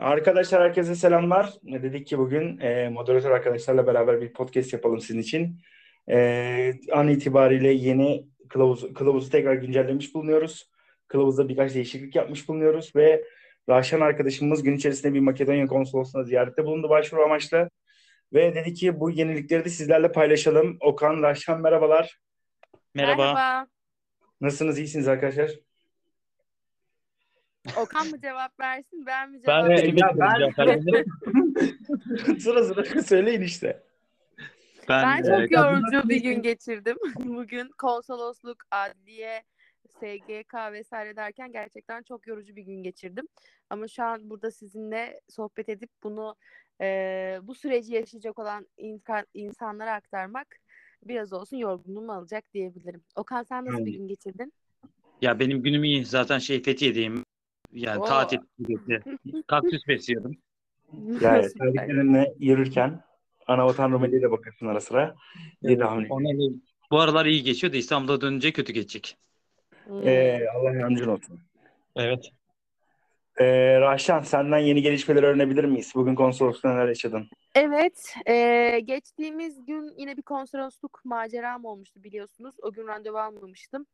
Arkadaşlar herkese selamlar. Ne dedik ki bugün e, moderatör arkadaşlarla beraber bir podcast yapalım sizin için. E, an itibariyle yeni kılavuz, kılavuzu tekrar güncellemiş bulunuyoruz. Kılavuzda birkaç değişiklik yapmış bulunuyoruz ve Raşan arkadaşımız gün içerisinde bir Makedonya konsolosluğuna ziyarette bulundu başvuru amaçlı. Ve dedi ki bu yenilikleri de sizlerle paylaşalım. Okan, Raşan merhabalar. Merhaba. Merhaba. Nasılsınız? İyisiniz arkadaşlar? Okan mı cevap versin, ben mi cevap Ben vereyim? ya ben- ben... sıra sıra söyleyin işte. Ben e, çok yorucu bir gün geçirdim. Bugün konsolosluk, adliye, SGK vesaire derken gerçekten çok yorucu bir gün geçirdim. Ama şu an burada sizinle sohbet edip bunu e, bu süreci yaşayacak olan insan, insanlara aktarmak biraz olsun yorgunluğumu alacak diyebilirim. Okan sen nasıl bir gün geçirdin? Ya benim günüm iyi. Zaten şey Fethiye'deyim. Yani Oo. tatil gece. Kaktüs besliyordum. Yani Süper. terliklerinle yürürken ana vatan Rumeli'ye de bakıyorsun ara sıra. diye tahmin ediyorum. Ona bu aralar iyi geçiyor da İstanbul'a dönünce kötü geçecek. Hmm. Ee, Allah yardımcın olsun. Evet. Ee, Rahşan senden yeni gelişmeleri öğrenebilir miyiz? Bugün konsoloslukta neler yaşadın? Evet, eee, geçtiğimiz gün yine bir konsolosluk maceram olmuştu biliyorsunuz. O gün randevu almamıştım.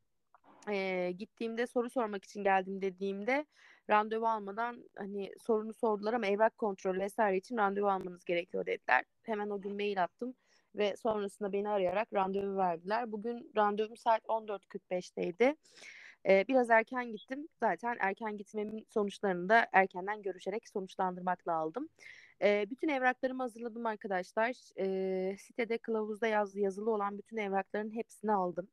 Eee, gittiğimde soru sormak için geldim dediğimde randevu almadan hani sorunu sordular ama evrak kontrolü vesaire için randevu almanız gerekiyor dediler. Hemen o gün mail attım ve sonrasında beni arayarak randevu verdiler. Bugün randevum saat 14.45'teydi. Ee, biraz erken gittim. Zaten erken gitmemin sonuçlarını da erkenden görüşerek sonuçlandırmakla aldım. Ee, bütün evraklarımı hazırladım arkadaşlar. Ee, sitede kılavuzda yaz, yazılı olan bütün evrakların hepsini aldım.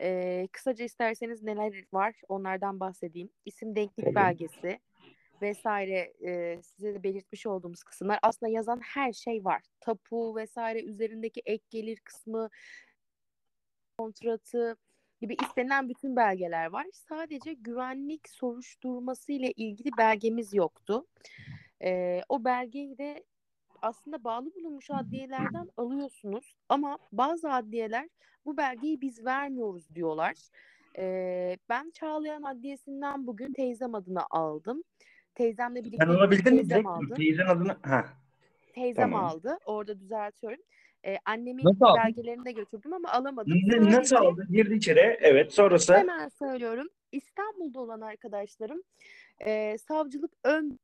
Ee, kısaca isterseniz neler var onlardan bahsedeyim. İsim denklik Tabii. belgesi vesaire e, size de belirtmiş olduğumuz kısımlar aslında yazan her şey var. Tapu vesaire üzerindeki ek gelir kısmı kontratı gibi istenilen bütün belgeler var. Sadece güvenlik soruşturması ile ilgili belgemiz yoktu. Ee, o belgeyi de aslında bağlı bulunmuş adliyelerden alıyorsunuz ama bazı adliyeler bu belgeyi biz vermiyoruz diyorlar. Ee, ben Çağlayan Adliyesi'nden bugün teyzem adına aldım. Teyzemle birlikte Sen onu bildin mi? teyzem aldı. teyzenin adını... Ha. Teyzem Tamam. aldı. Orada düzeltiyorum. Ee, annemin Nasıl aldın? belgelerini de götürdüm ama alamadım. Ne- Nasıl aldı? Girdi içeri. Evet. Sonrası Hemen söylüyorum. İstanbul'da olan arkadaşlarım e, savcılık ön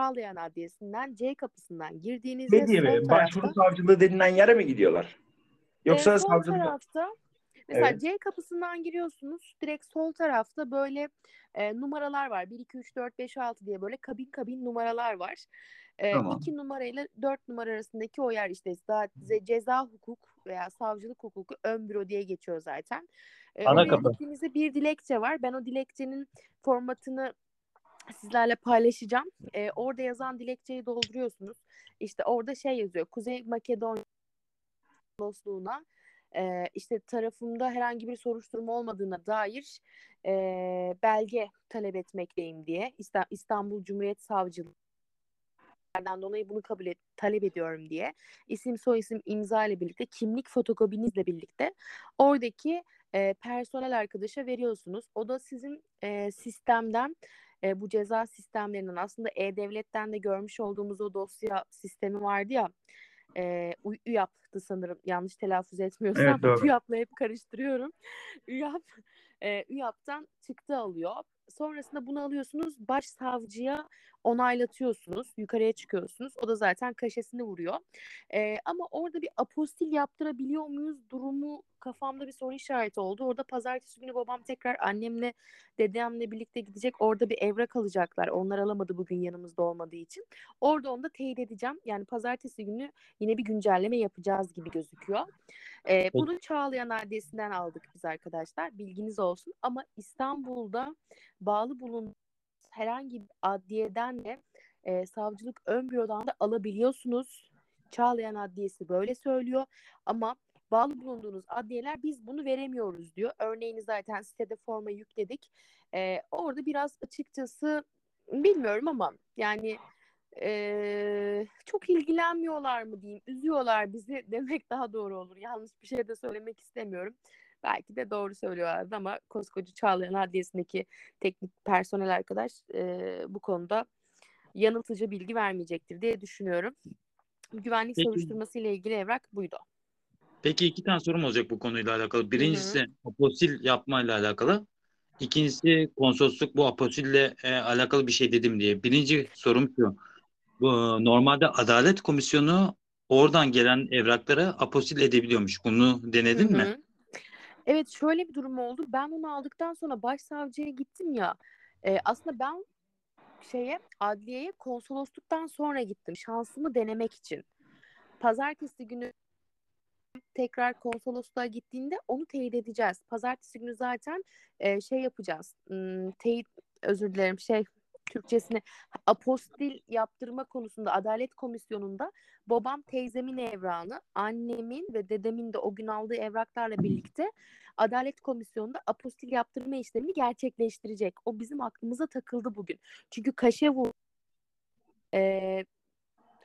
Çağlayan Adliyesi'nden C kapısından girdiğinizde ne diye sol mi? Başvuru tarafta savcılığı denilen yere mi gidiyorlar? Yoksa e, sol savcılık... tarafta mesela Evet. C kapısından giriyorsunuz. Direkt sol tarafta böyle e, numaralar var. 1 2 3 4 5 6 diye böyle kabin kabin numaralar var. E, Tamam. 2 numarayla 4 numara arasındaki o yer işte za- ze- ceza hukuk veya savcılık hukuku ön büro diye geçiyor zaten. E, Ana oraya kapı. gittiğinizde bir dilekçe var. Ben o dilekçenin formatını sizlerle paylaşacağım. E, orada yazan dilekçeyi dolduruyorsunuz. İşte orada şey yazıyor. Kuzey Makedonya konsolosluğuna e, işte tarafımda herhangi bir soruşturma olmadığına dair e, belge talep etmekteyim diye İsta- İstanbul Cumhuriyet Savcılığı dolayı bunu kabul et, talep ediyorum diye isim soyisim imza ile birlikte kimlik fotokopinizle birlikte oradaki e, personel arkadaşa veriyorsunuz. O da sizin e, sistemden e, bu ceza sistemlerinden aslında E-Devlet'ten de görmüş olduğumuz o dosya sistemi vardı ya e, UYAP'tı sanırım yanlış telaffuz etmiyorsam. Evet. UYAP'la hep karıştırıyorum. UYAP, e, UYAP'tan çıktı alıyor. Sonrasında bunu alıyorsunuz başsavcıya onaylatıyorsunuz. Yukarıya çıkıyorsunuz. O da zaten kaşesini vuruyor. E, ama orada bir apostil yaptırabiliyor muyuz durumu kafamda bir soru işareti oldu. Orada pazartesi günü babam tekrar annemle dedemle birlikte gidecek. Orada bir evrak alacaklar. Onlar alamadı bugün yanımızda olmadığı için. Orada onu da teyit edeceğim. Yani pazartesi günü yine bir güncelleme yapacağız gibi gözüküyor. Ee, bunu Çağlayan Adliyesi'nden aldık biz arkadaşlar. Bilginiz olsun. Ama İstanbul'da bağlı bulun herhangi bir adliyeden de e, savcılık ön bürodan da alabiliyorsunuz. Çağlayan Adliyesi böyle söylüyor. Ama bağlı bulunduğunuz adliyeler biz bunu veremiyoruz diyor. Örneğini zaten sitede forma yükledik. Ee, orada biraz açıkçası bilmiyorum ama yani eee, çok ilgilenmiyorlar mı diyeyim, üzüyorlar bizi demek daha doğru olur. Yanlış bir şey de söylemek istemiyorum. Belki de doğru söylüyorlardı ama koskoca Çağlayan Adliyesi'ndeki teknik personel arkadaş eee, bu konuda yanıltıcı bilgi vermeyecektir diye düşünüyorum. Güvenlik Peki. soruşturması ile ilgili evrak buydu. Peki iki tane sorum olacak bu konuyla alakalı. Birincisi apostil yapmayla alakalı. İkincisi konsolosluk bu apostille e, alakalı bir şey dedim diye. Birinci sorum şu. Bu, normalde Adalet Komisyonu oradan gelen evrakları apostil edebiliyormuş. Bunu denedin Hı mi? Evet şöyle bir durum oldu. Ben onu aldıktan sonra başsavcıya gittim ya. e, aslında ben şeye adliyeye konsolosluktan sonra gittim. Şansımı denemek için. Pazartesi günü tekrar konsolosluğa gittiğinde onu teyit edeceğiz. Pazartesi günü zaten e, şey yapacağız. Hmm, teyit özür dilerim şey Türkçesini apostil yaptırma konusunda Adalet Komisyonu'nda babam teyzemin evrağını, annemin ve dedemin de o gün aldığı evraklarla birlikte Adalet Komisyonu'nda apostil yaptırma işlemini gerçekleştirecek. O bizim aklımıza takıldı bugün. Çünkü kaşe vur e,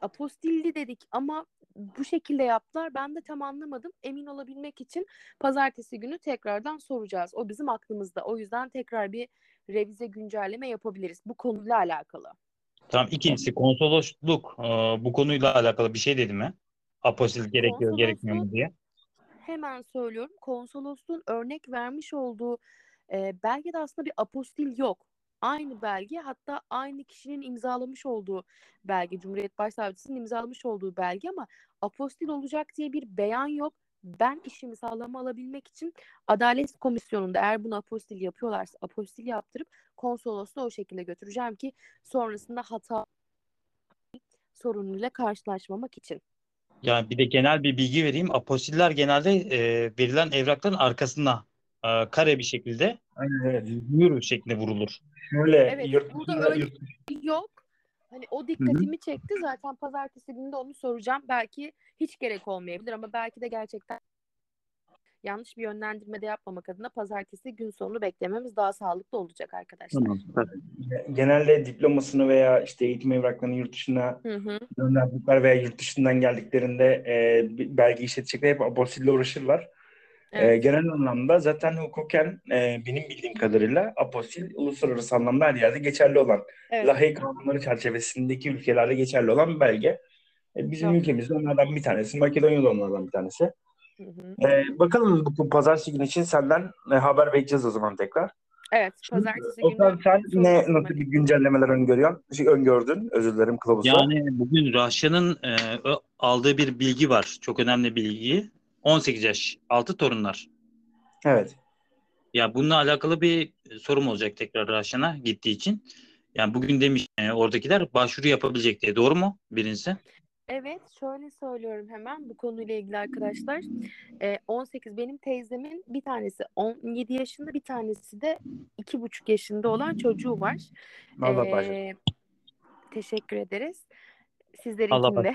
apostilli dedik ama bu şekilde yaptılar. Ben de tam anlamadım. Emin olabilmek için pazartesi günü tekrardan soracağız. O bizim aklımızda. O yüzden tekrar bir revize güncelleme yapabiliriz bu konuyla alakalı. Tamam. İkincisi konsolosluk e, bu konuyla alakalı bir şey dedi mi? Apostil gerekiyor gerekmiyor mu diye. Hemen söylüyorum. Konsolosluğun örnek vermiş olduğu e, belgede aslında bir apostil yok. Aynı belge hatta aynı kişinin imzalamış olduğu belge. Cumhuriyet Başsavcısının imzalamış olduğu belge ama apostil olacak diye bir beyan yok. Ben işimi sağlama alabilmek için Adalet Komisyonu'nda eğer bunu apostil yapıyorlarsa apostil yaptırıp konsolosluğa o şekilde götüreceğim ki sonrasında hata sorunuyla karşılaşmamak için. Yani bir de genel bir bilgi vereyim. Apostiller genelde e, verilen evrakların arkasına e, kare bir şekilde Aynen evet. mühür şeklinde vurulur. Şöyle Evet, yurt burada dışında- öyle- yurt- yok. Hani o dikkatimi çekti. Zaten pazartesi günü de onu soracağım. Belki hiç gerek olmayabilir ama belki de gerçekten yanlış bir yönlendirme de yapmamak adına pazartesi gün sonunu beklememiz daha sağlıklı olacak arkadaşlar. Tamam. genelde diplomasını veya işte eğitim evraklarını yurt dışına Hı hı. gönderdikler veya yurt dışından geldiklerinde e, belge işletecekler hep apostille uğraşırlar. E, Evet. genel anlamda zaten hukuken e, benim bildiğim kadarıyla apostil uluslararası anlamda her yerde geçerli olan, Evet. Lahey kanunları çerçevesindeki ülkelerde geçerli olan bir belge. E, bizim Çok. ülkemizde onlardan bir tanesi, Makedonya'da onlardan bir tanesi. Hı hı. E, bakalım bu, bu pazartesi günü için senden e, haber bekleyeceğiz o zaman tekrar. Evet. Pazartesi Okan, günü sen ne nasıl bir güncellemeler öngörüyorsun? Şey, öngördün, özür dilerim kılavuzda. Yani bugün Rahşan'ın e, aldığı bir bilgi var. Çok önemli bilgi. 18 yaş, 6 torunlar. Evet. Ya bununla alakalı bir sorum olacak tekrar Rahşan'a gittiği için. Yani bugün demiş e, oradakiler başvuru yapabilecek diye. Doğru mu birincisi? Evet, şöyle söylüyorum hemen bu konuyla ilgili arkadaşlar. Ee, 18 benim teyzemin bir tanesi 17 yaşında, bir tanesi de 2,5 yaşında olan çocuğu var. Allah Ee, teşekkür ederiz. Sizlerinkinde.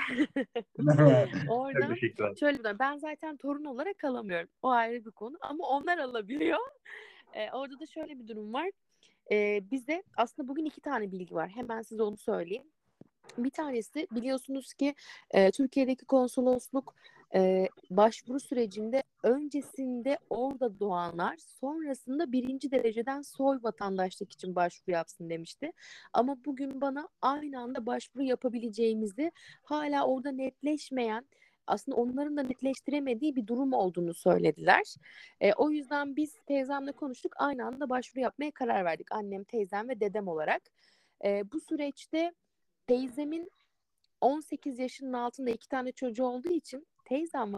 Orada Teşekkürler. şöyle ben zaten torun olarak alamıyorum. O ayrı bir konu ama onlar alabiliyor. Ee, orada da şöyle bir durum var. Ee, bize aslında bugün iki tane bilgi var. Hemen size onu söyleyeyim. Bir tanesi biliyorsunuz ki e, Türkiye'deki konsolosluk e, başvuru sürecinde öncesinde orada doğanlar sonrasında birinci dereceden soy vatandaşlık için başvuru yapsın demişti. Ama bugün bana aynı anda başvuru yapabileceğimizi hala orada netleşmeyen aslında onların da netleştiremediği bir durum olduğunu söylediler. E, o yüzden biz teyzemle konuştuk aynı anda başvuru yapmaya karar verdik. Annem, teyzem ve dedem olarak. E, bu süreçte teyzemin 18 yaşının altında iki tane çocuğu olduğu için teyzem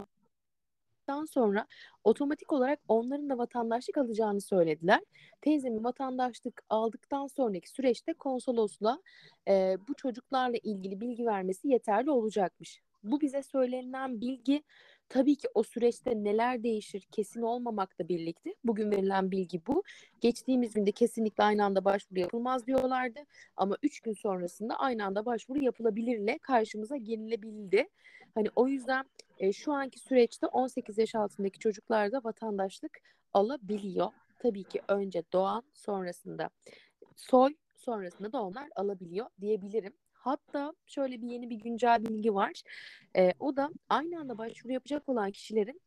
dan sonra otomatik olarak onların da vatandaşlık alacağını söylediler. Teyzemin vatandaşlık aldıktan sonraki süreçte konsolosluğa e, bu çocuklarla ilgili bilgi vermesi yeterli olacakmış. Bu bize söylenen bilgi tabii ki o süreçte neler değişir kesin olmamakla birlikte bugün verilen bilgi bu. Geçtiğimiz günde kesinlikle aynı anda başvuru yapılmaz diyorlardı ama 3 gün sonrasında aynı anda başvuru yapılabilirle karşımıza gelinebildi. Hani o yüzden e, şu anki süreçte 18 yaş altındaki çocuklar da vatandaşlık alabiliyor. Tabii ki önce doğan sonrasında soy sonrasında da onlar alabiliyor diyebilirim. Hatta şöyle bir yeni bir güncel bilgi var. E, o da aynı anda başvuru yapacak olan kişilerin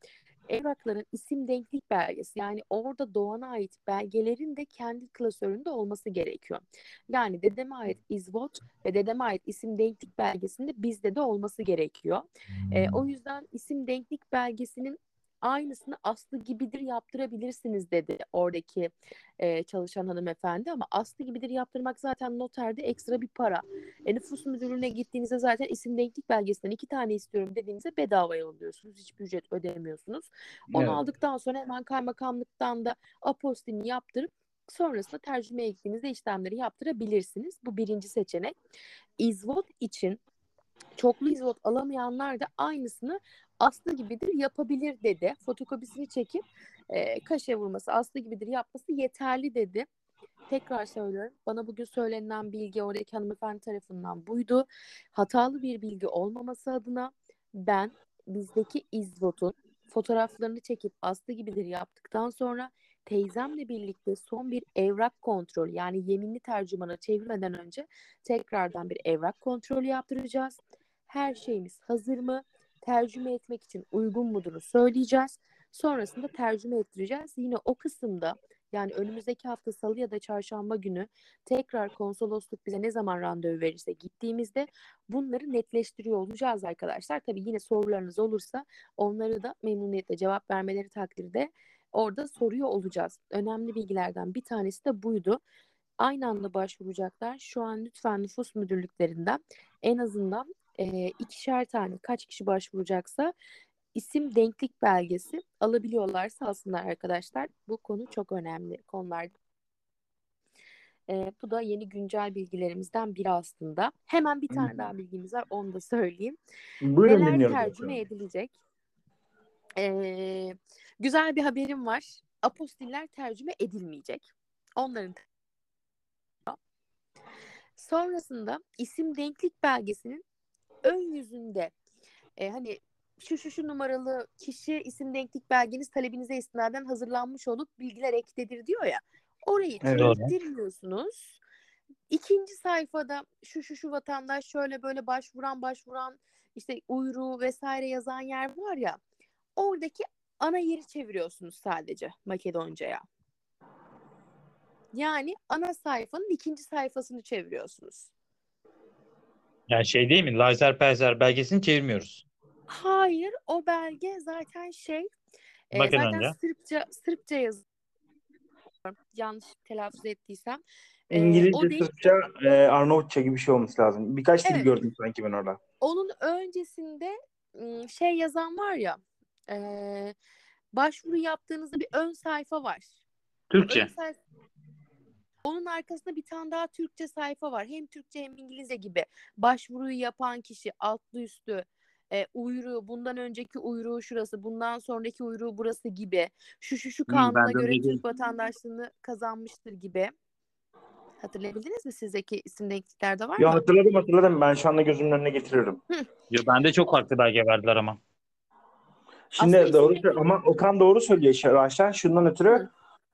evrakların isim denklik belgesi yani orada doğana ait belgelerin de kendi klasöründe olması gerekiyor. Yani dedeme ait izvot ve dedeme ait isim denklik belgesinde bizde de olması gerekiyor. E, o yüzden isim denklik belgesinin aynısını aslı gibidir yaptırabilirsiniz dedi oradaki e, çalışan hanımefendi ama aslı gibidir yaptırmak zaten noterde ekstra bir para. E, nüfus müdürlüğüne gittiğinizde zaten isim denklik belgesinden iki tane istiyorum dediğinizde bedava yolluyorsunuz. Hiçbir ücret ödemiyorsunuz. Onu Evet. aldıktan sonra hemen kaymakamlıktan da apostilini yaptırıp sonrasında tercüme ettiğinizde işlemleri yaptırabilirsiniz. Bu birinci seçenek. İzvot için çoklu izvot alamayanlar da aynısını aslı gibidir yapabilir dedi. Fotokopisini çekip e, kaşe vurması aslı gibidir yapması yeterli dedi. Tekrar söylüyorum. Bana bugün söylenen bilgi oradaki hanımefendi tarafından buydu. Hatalı bir bilgi olmaması adına ben bizdeki izvotun fotoğraflarını çekip aslı gibidir yaptıktan sonra teyzemle birlikte son bir evrak kontrolü yani yeminli tercümana çevirmeden önce tekrardan bir evrak kontrolü yaptıracağız. Her şeyimiz hazır mı? Tercüme etmek için uygun muduru söyleyeceğiz. Sonrasında tercüme ettireceğiz. Yine o kısımda yani önümüzdeki hafta salı ya da çarşamba günü tekrar konsolosluk bize ne zaman randevu verirse gittiğimizde bunları netleştiriyor olacağız arkadaşlar. Tabii yine sorularınız olursa onları da memnuniyetle cevap vermeleri takdirde orada soruyor olacağız. Önemli bilgilerden bir tanesi de buydu. Aynı anda başvuracaklar. Şu an lütfen nüfus müdürlüklerinden en azından e, ikişer tane kaç kişi başvuracaksa isim denklik belgesi alabiliyorlarsa alsınlar arkadaşlar. Bu konu çok önemli konular. E, bu da yeni güncel bilgilerimizden biri aslında. Hemen bir tane daha bilgimiz var onu da söyleyeyim. Buyurun Neler dinliyorum. tercüme edilecek? Ee, güzel bir haberim var. Apostiller tercüme edilmeyecek. Onların sonrasında isim denklik belgesinin ön yüzünde e, hani şu şu şu numaralı kişi isim denklik belgeniz talebinize istinaden hazırlanmış olup bilgiler ektedir diyor ya. Orayı Evet. çevirttirmiyorsunuz. İkinci sayfada şu şu şu vatandaş şöyle böyle başvuran başvuran işte uyruğu vesaire yazan yer var ya oradaki ana yeri çeviriyorsunuz sadece Makedonca'ya. Yani ana sayfanın ikinci sayfasını çeviriyorsunuz. Yani şey değil mi? Lazer Perzer belgesini çevirmiyoruz. Hayır, o belge zaten şey, e, Bakın zaten önce. Sırpça Sırpça yazıyor. Yanlış telaffuz ettiysem. E, o İngilizce, değil. Türkçe, e, Arnavutça gibi bir şey olması lazım. Birkaç dil Evet. gördüm sanki ben orada. Onun öncesinde ım, şey yazan var ya, e, başvuru yaptığınızda bir ön sayfa var. Türkçe. Ön sayfa- Onun arkasında bir tane daha Türkçe sayfa var. Hem Türkçe hem İngilizce gibi. Başvuruyu yapan kişi altlı üstü e, uyruğu, bundan önceki uyruğu şurası, bundan sonraki uyruğu burası gibi. Şu şu şu Hı, kanuna göre Türk vatandaşlığını kazanmıştır gibi. Hatırlayabildiniz mi sizdeki isim denkliklerde var Ya mı? hatırladım hatırladım. Ben şu anda gözümün önüne getiriyorum. Yo, bende çok farklı belge verdiler ama. Şimdi Aslında doğru isim- ama Okan doğru söylüyor Şeraşen. Şundan ötürü Hı.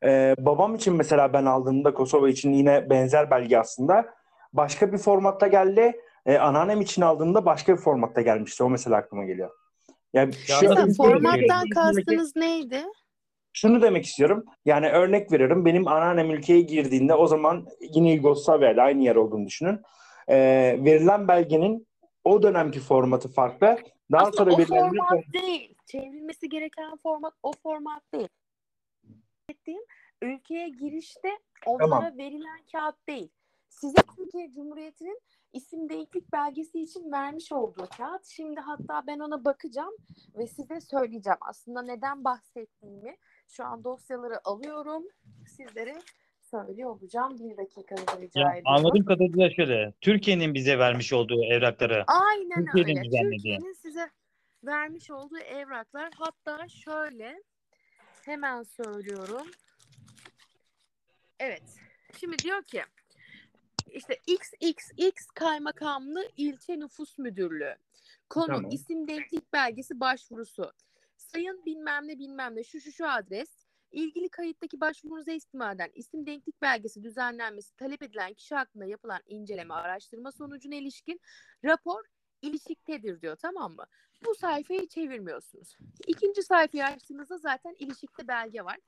E, babam için mesela ben aldığımda Kosova için yine benzer belge aslında. Başka bir formatta geldi. E, anneannem için aldığımda başka bir formatta gelmişti. O mesela aklıma geliyor. Yani Ya şu- mesela formattan kastınız neydi? Şunu demek istiyorum. Yani örnek veriyorum. Benim anneannem ülkeye girdiğinde o zaman yine Yugoslavya'da aynı yer olduğunu düşünün. E, verilen belgenin o dönemki formatı farklı. Daha Aslında sonra o verilen format değil. Çevrilmesi gereken format o format değil. Ettiğim ülkeye girişte onlara Tamam. verilen kağıt değil. Size Türkiye Cumhuriyeti'nin isim denklik belgesi için vermiş olduğu kağıt. Şimdi hatta ben ona bakacağım ve size söyleyeceğim. Aslında neden bahsettiğimi şu an dosyaları alıyorum. Sizlere söylüyor olacağım. Bir dakikanızı rica Ya, ediyorum. anladığım kadarıyla şöyle. Türkiye'nin bize vermiş olduğu evrakları. Aynen Türkiye'nin öyle. düzenlediği. Türkiye'nin size vermiş olduğu evraklar hatta şöyle hemen söylüyorum. Evet. Şimdi diyor ki işte XXX Kaymakamlı İlçe Nüfus Müdürlüğü. Konu Tamam. isim denklik belgesi başvurusu. Sayın bilmem ne bilmem ne şu şu şu adres. İlgili kayıttaki başvurunuza istinaden isim denklik belgesi düzenlenmesi talep edilen kişi hakkında yapılan inceleme araştırma sonucuna ilişkin rapor ilişiktedir diyor tamam mı? Bu sayfayı çevirmiyorsunuz. İkinci sayfayı açtığınızda zaten ilişikte belge var.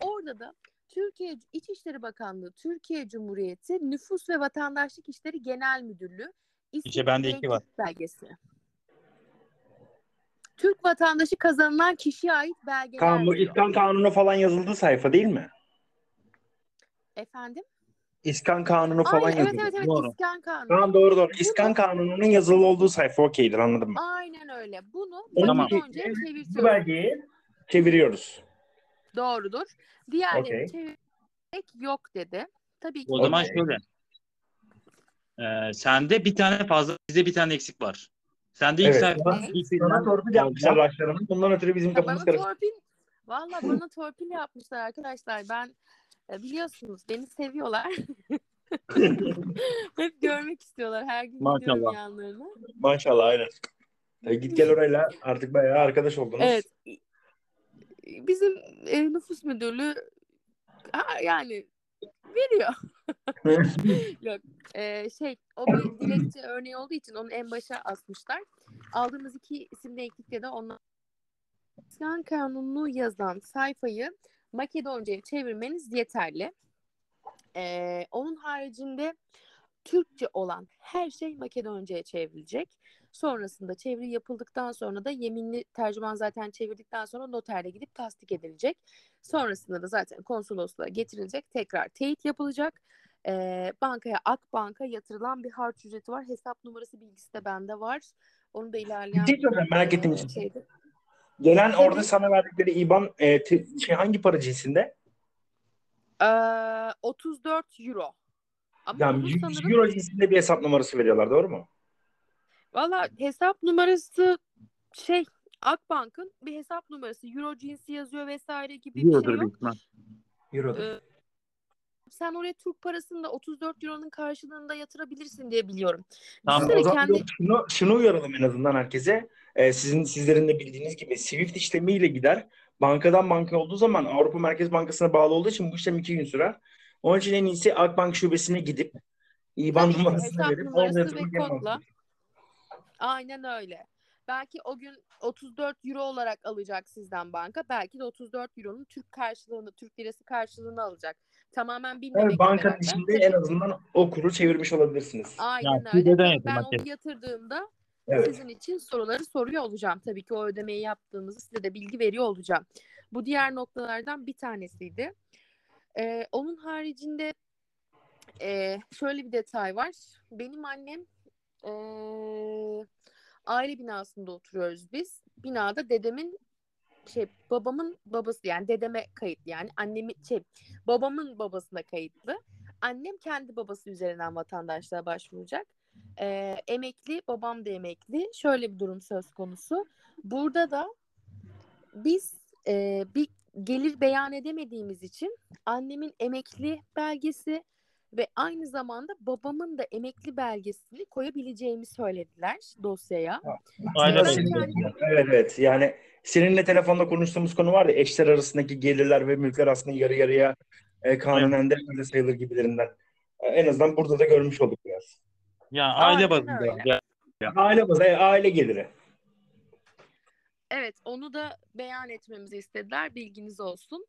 Orada da Türkiye İçişleri Bakanlığı Türkiye Cumhuriyeti Nüfus ve Vatandaşlık İşleri Genel Müdürlüğü İşte bende iki var. belgesi. Türk vatandaşı kazanılan kişiye ait belgeler Kanun, diyor. İskan Kanunu falan yazıldığı sayfa değil mi? Efendim? İskan Kanunu falan Aynen, evet evet evet Doğru. İskan Kanunu. Tamam doğru doğru. İskan Kanunu'nun yazılı olduğu sayfa okeydir anladım. mı? Aynen öyle. Bunu Onun Tamam. bir için önce Bu çevirtiyoruz. belgeyi çeviriyoruz. Doğrudur. Diğerlerini Okey. çevirmek yok dedi. Tabii ki. O zaman Okey. şöyle. Ee, sende bir tane fazla, bizde bir tane eksik var. Sende ilk Evet. sayfa, Ne? ilk Sana torpil yapmışlar başlarına. Bundan ötürü bizim Ya kafamız karıştı. torpil Valla bana torpil yapmışlar arkadaşlar. Ben biliyorsunuz beni seviyorlar. Hep görmek istiyorlar. Her gün Maşallah. yanlarına. Maşallah aynen. Tabii git gel orayla artık bayağı arkadaş oldunuz. Evet. Bizim e, nüfus müdürlüğü ha, yani veriyor. Yok. e, şey o bir dilekçe örneği olduğu için onu en başa asmışlar. Aldığımız iki isim denklikle de onlar İskan kanununu yazan sayfayı Makedonca'ya çevirmeniz yeterli. E, onun haricinde Türkçe olan her şey Makedonca'ya çevrilecek. Sonrasında çeviri yapıldıktan sonra da yeminli tercüman zaten çevirdikten sonra noterde gidip tasdik edilecek. Sonrasında da zaten konsolosluğa getirilecek. Tekrar teyit yapılacak. Ee, bankaya Akbank'a yatırılan bir harç ücreti var. Hesap numarası bilgisi de bende var. Onu da ilerleyen Bir şey merak ettiğim için. şeyde. Gelen Tabii. orada sana verdikleri IBAN e, te- şey, hangi para cinsinde? Ee, 34 euro. Ama Yani 100 sanırım euro cinsinde bir hesap numarası veriyorlar doğru mu? Valla hesap numarası şey Akbank'ın bir hesap numarası Euro cinsi yazıyor vesaire gibi bir şey Euro'dur yok. büyük ihtimal. Euro. Ee, sen oraya Türk parasını da 34 Euro'nun karşılığında yatırabilirsin diye biliyorum. Tamam, Düşünsene o zaman kendi yok, şunu, şunu uyaralım en azından herkese. Ee, sizin sizlerin de bildiğiniz gibi Swift işlemiyle gider. Bankadan banka olduğu zaman Avrupa Merkez Bankası'na bağlı olduğu için bu işlem iki gün sürer. Onun için en iyisi Akbank şubesine gidip IBAN numarasını verip orada yatırmak kodla. aynen öyle. Belki o gün 34 euro olarak alacak sizden banka. Belki de 34 euronun Türk karşılığını, Türk lirası karşılığını alacak. Tamamen bilmemekle Evet, bankanın içinde en azından o kuru çevirmiş olabilirsiniz. Aynen Ya, öyle. Ben onu ya. yatırdığımda Evet. sizin için soruları soruyor olacağım. Tabii ki o ödemeyi yaptığınızı size de bilgi veriyor olacağım. Bu diğer noktalardan bir tanesiydi. Ee, onun haricinde e, şöyle bir detay var. Benim annem e, aile binasında oturuyoruz biz. Binada dedemin şey babamın babası yani dedeme kayıt yani annemin şey babamın babasına kayıtlı. Annem kendi babası üzerinden vatandaşlığa başvuracak. Ee, emekli, babam da emekli. Şöyle bir durum söz konusu. Burada da biz e, bir gelir beyan edemediğimiz için annemin emekli belgesi ve aynı zamanda babamın da emekli belgesini koyabileceğimi söylediler dosyaya. Aynen kendim- Evet evet yani seninle telefonda konuştuğumuz konu var ya eşler arasındaki gelirler ve mülkler aslında yarı yarıya e, kanunen de sayılır gibilerinden. E, en azından burada da görmüş olduk biraz. Ya aile bazında. Ya, Aile bazı, e, aile geliri. Evet, onu da beyan etmemizi istediler. Bilginiz olsun.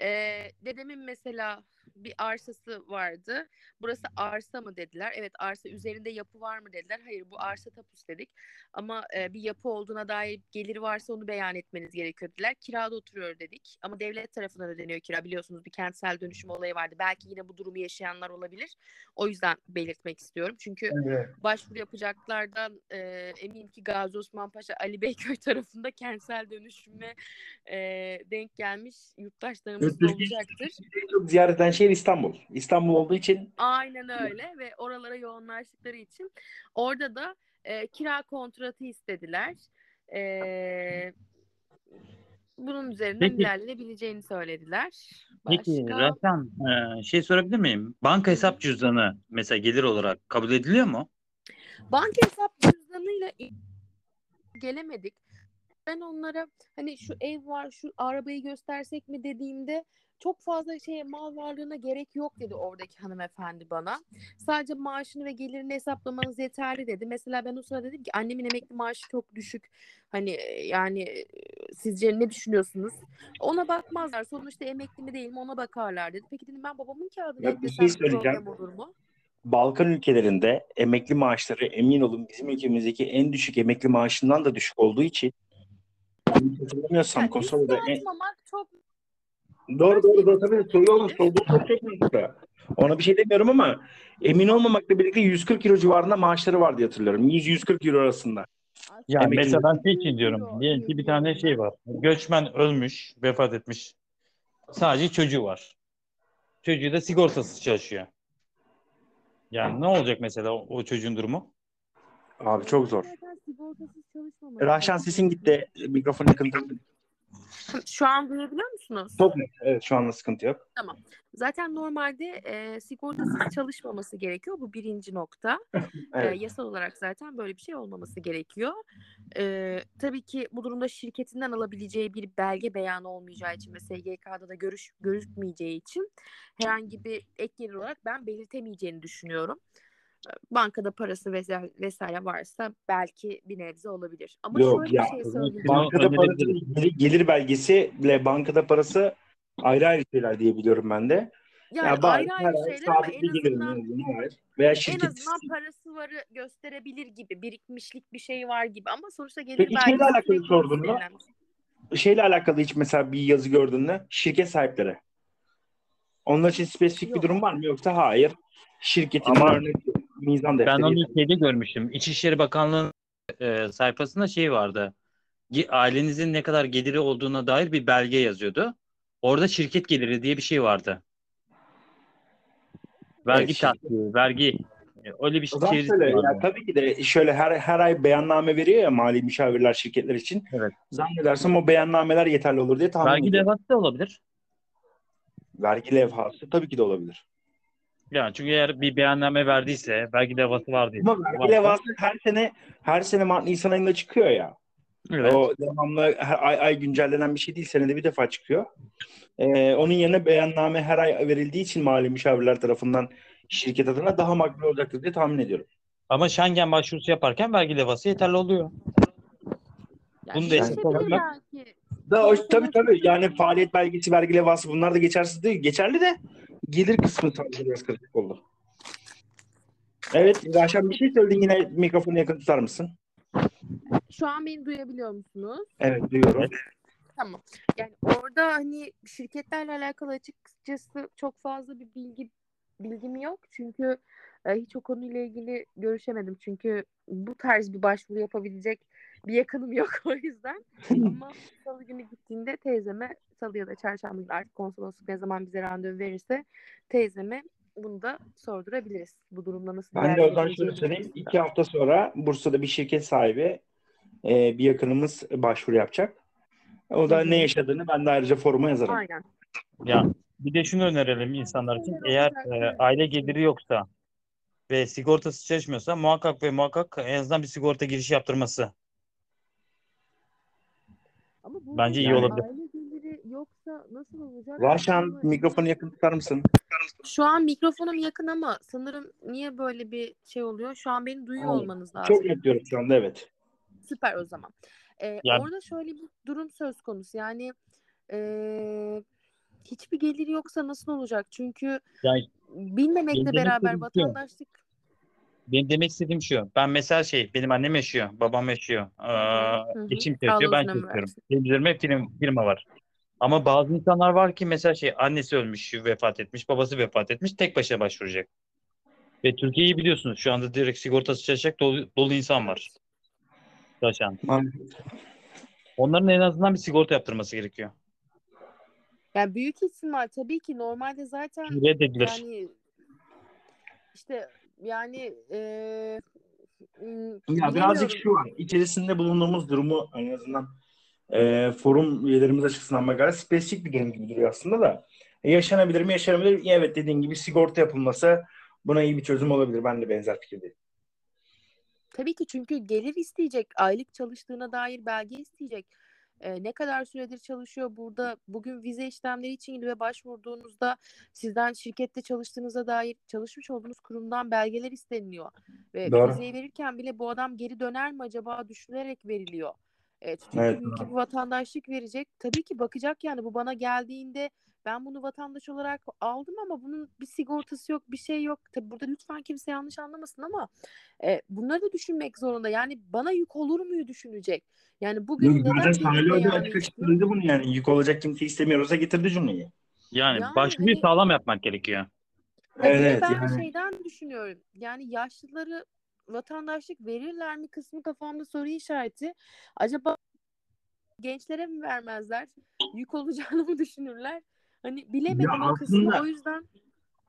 Ee, dedemin mesela bir arsası vardı. Burası arsa mı dediler. Evet arsa üzerinde yapı var mı dediler. Hayır bu arsa tapus dedik. Ama e, bir yapı olduğuna dair geliri varsa onu beyan etmeniz gerekiyor dediler. Kirada oturuyor dedik. Ama devlet tarafından ödeniyor kira. Biliyorsunuz bir kentsel dönüşüm olayı vardı. Belki yine bu durumu yaşayanlar olabilir. O yüzden belirtmek istiyorum. Çünkü Evet. başvuru yapacaklardan e, eminim ki Gazi Osman Paşa Ali Beyköy tarafında kentsel dönüşüme e, denk gelmiş yurttaşlarımız olacaktır. En çok ziyaret eden şehir İstanbul. İstanbul olduğu için Aynen öyle ve oralara yoğunlaştıkları için orada da e, kira kontratı istediler. E, bunun üzerinden Peki. ilerlenebileceğini söylediler. Peki Başka? Rafan e, şey sorabilir miyim? Banka hesap cüzdanı mesela gelir olarak kabul ediliyor mu? Banka hesap cüzdanıyla gelemedik. Ben onlara hani şu ev var, şu arabayı göstersek mi dediğimde çok fazla şey mal varlığına gerek yok dedi oradaki hanımefendi bana. Sadece maaşını ve gelirini hesaplamanız yeterli dedi. Mesela ben o sırada dedim ki annemin emekli maaşı çok düşük. Hani e, yani e, sizce ne düşünüyorsunuz? Ona bakmazlar. Sonuçta emekli mi değil mi ona bakarlar dedi. Peki dedim ben babamın kağıdını Ya bir şey söyleyeceğim. olur mu? Balkan ülkelerinde emekli maaşları emin olun bizim ülkemizdeki en düşük emekli maaşından da düşük olduğu için hatırlamıyorsam Yani Kosova'da en... çok Doğru doğru doğru tabii soruyu olan sorduğu soru çok mantıklı. Ona bir şey demiyorum ama emin olmamakla birlikte 140 euro civarında maaşları var diye hatırlıyorum. 100-140 euro arasında. Ya Emekli. mesela ben şey için diyorum. Diyelim ki bir tane şey var. Göçmen ölmüş, vefat etmiş. Sadece çocuğu var. Çocuğu da sigortasız çalışıyor. Yani ne olacak mesela o, o çocuğun durumu? Abi çok zor. Rahşan sesin gitti. Mikrofon yakın. Şu an duyabiliyor musunuz? Çok net. Evet şu anda sıkıntı yok. Zaten normalde e, sigortasız çalışmaması gerekiyor. Bu birinci nokta. E, Evet. yasal olarak zaten böyle bir şey olmaması gerekiyor. E, tabii ki bu durumda şirketinden alabileceği bir belge beyanı olmayacağı için ve SGK'da da görüş görükmeyeceği için herhangi bir ek gelir olarak ben belirtemeyeceğini düşünüyorum. Bankada parası vesaire, vesaire varsa belki bir nebze olabilir. Ama Yok, şöyle ya, bir şey söyleyeyim. Bankada parası, gelir, gelir belgesiyle bankada parası ayrı ayrı şeyler diye biliyorum ben de. Yani Ya bari ayrı ayrı ay şeyler ama en bir azından en. Veya en şirket azından parası varı gösterebilir gibi birikmişlik bir şey var gibi ama sonuçta gelir Peki belgesi alakalı sürekli sordun mu? bir şey. şeyle alakalı hiç mesela bir yazı gördün mü? Şirket sahipleri. Onlar için spesifik bir Yok. durum var mı yoksa hayır. Şirketin Ama örnek mizan Ben defteri. onu şeyde görmüştüm. İçişleri Bakanlığı'nın e, sayfasında şey vardı. Ailenizin ne kadar geliri olduğuna dair bir belge yazıyordu. Orada şirket geliri diye bir şey vardı. Vergi Evet, tahsili, vergi. E, Öyle bir Zaten çevirisi şöyle, vardı. ya tabii ki de şöyle her her ay beyanname veriyor ya mali müşavirler şirketler için. Evet. Zannedersem o beyannameler yeterli olur diye tahmin Vergi ediyorum. levhası da olabilir. Vergi levhası tabii ki de olabilir. Yani çünkü eğer bir beyanname verdiyse, vergi levhası vardıysa. Ama vergi levhası her sene her sene Mart Nisan ayında çıkıyor ya. Evet. O devamlı her ay, ay güncellenen bir şey değil. Senede bir defa çıkıyor. Ee, onun yerine beyanname her ay verildiği için mali müşavirler tarafından şirket adına daha makbul olacaktır diye tahmin ediyorum. Ama Schengen başvurusu yaparken vergi levhası yeterli oluyor. Yani Bunu da hesap almak-. Da, o, tabii tabii yani faaliyet belgesi, vergi levhası bunlar da geçersiz değil. Geçerli de gelir kısmı sadece biraz kritik oldu. Evet, Raşan bir şey söyledin yine mikrofonu yakın tutar mısın? Şu an beni duyabiliyor musunuz? Evet, duyuyorum. Tamam. Yani orada hani şirketlerle alakalı açıkçası çok fazla bir bilgi bilgim yok. Çünkü e, hiç o konuyla ilgili görüşemedim. Çünkü bu tarz bir başvuru yapabilecek bir yakınım yok o yüzden. Ama salı günü gittiğinde teyzeme salı ya da çarşamba günü artık konsolosluk ne zaman bize randevu verirse teyzeme bunu da sordurabiliriz. Bu durumda nasıl Ben de o zaman şöyle değerlendirileceğini söyleyeyim. İki hafta sonra Bursa'da bir şirket sahibi e, bir yakınımız başvuru yapacak. O da ne yaşadığını ben de ayrıca foruma yazarım. Aynen. Ya bir de şunu önerelim insanlar için. Eğer e, aile geliri yoksa ve sigortası çalışmıyorsa muhakkak ve muhakkak en azından bir sigorta girişi yaptırması. Ama burada Bence iyi yani olabilir. Aile geliri yoksa nasıl olacak? Raşan Aslında- mikrofonu yakın tutar mısın? Şu an mikrofonum yakın ama sanırım niye böyle bir şey oluyor? Şu an beni duyuyor Aynen. olmanız lazım. Çok net diyorum şu anda evet. Süper o zaman. Ee, Ya- Orada şöyle bir durum söz konusu. Yani ee, hiçbir geliri yoksa nasıl olacak? Çünkü Yani bilmemekle beraber istediğim şu. vatandaşlık benim demek istediğim şu. Ben mesela şey benim annem yaşıyor, babam yaşıyor, eee eşim çalışıyor, ben ömür çalışıyorum. versin. Benim firma, firma var. Ama bazı insanlar var ki mesela şey annesi ölmüş, vefat etmiş, babası vefat etmiş, tek başına başvuracak. Ve Türkiye'yi biliyorsunuz şu anda direkt sigortası çalışacak dolu, dolu insan var. Çalışan. Onların en azından bir sigorta yaptırması gerekiyor. Yani büyük ihtimal tabii ki normalde zaten Reddedilir. yani işte yani m, Ya birazcık şu var. İçerisinde bulunduğumuz durumu en azından e, forum üyelerimiz açısından bakar spesifik bir durum gibi duruyor aslında da. E, yaşanabilir mi? Yaşanabilir. Evet dediğin gibi sigorta yapılması buna iyi bir çözüm olabilir. Ben de benzer fikirdeyim. Tabii ki çünkü gelir isteyecek, aylık çalıştığına dair belge isteyecek. E, ne kadar süredir çalışıyor burada bugün vize işlemleri için ve başvurduğunuzda sizden şirkette çalıştığınıza dair çalışmış olduğunuz kurumdan belgeler isteniliyor ve Doğru. vizeyi verirken bile bu adam geri döner mi acaba düşünülerek veriliyor. E, çünkü Evet, bir vatandaşlık verecek. Tabii ki bakacak yani bu bana geldiğinde ben bunu vatandaş olarak aldım ama bunun bir sigortası yok, bir şey yok. Tabii burada lütfen kimse yanlış anlamasın ama e, bunları da düşünmek zorunda. Yani bana yük olur muyu düşünecek. Yani bugün Yok, neden beyan açık açık etti? söyledi bunu yani. Yük olacak kimse istemiyorsa getirdi cümleyi. Yani, Yani başvuruyu hani- sağlam yapmak gerekiyor. Evet, ben yani. şeyden düşünüyorum. Yani yaşlıları vatandaşlık verirler mi kısmı kafamda soru işareti. Acaba gençlere mi vermezler? Yük olacağını mı düşünürler? Hani bilemedim Ya o kısmı. aslında- O yüzden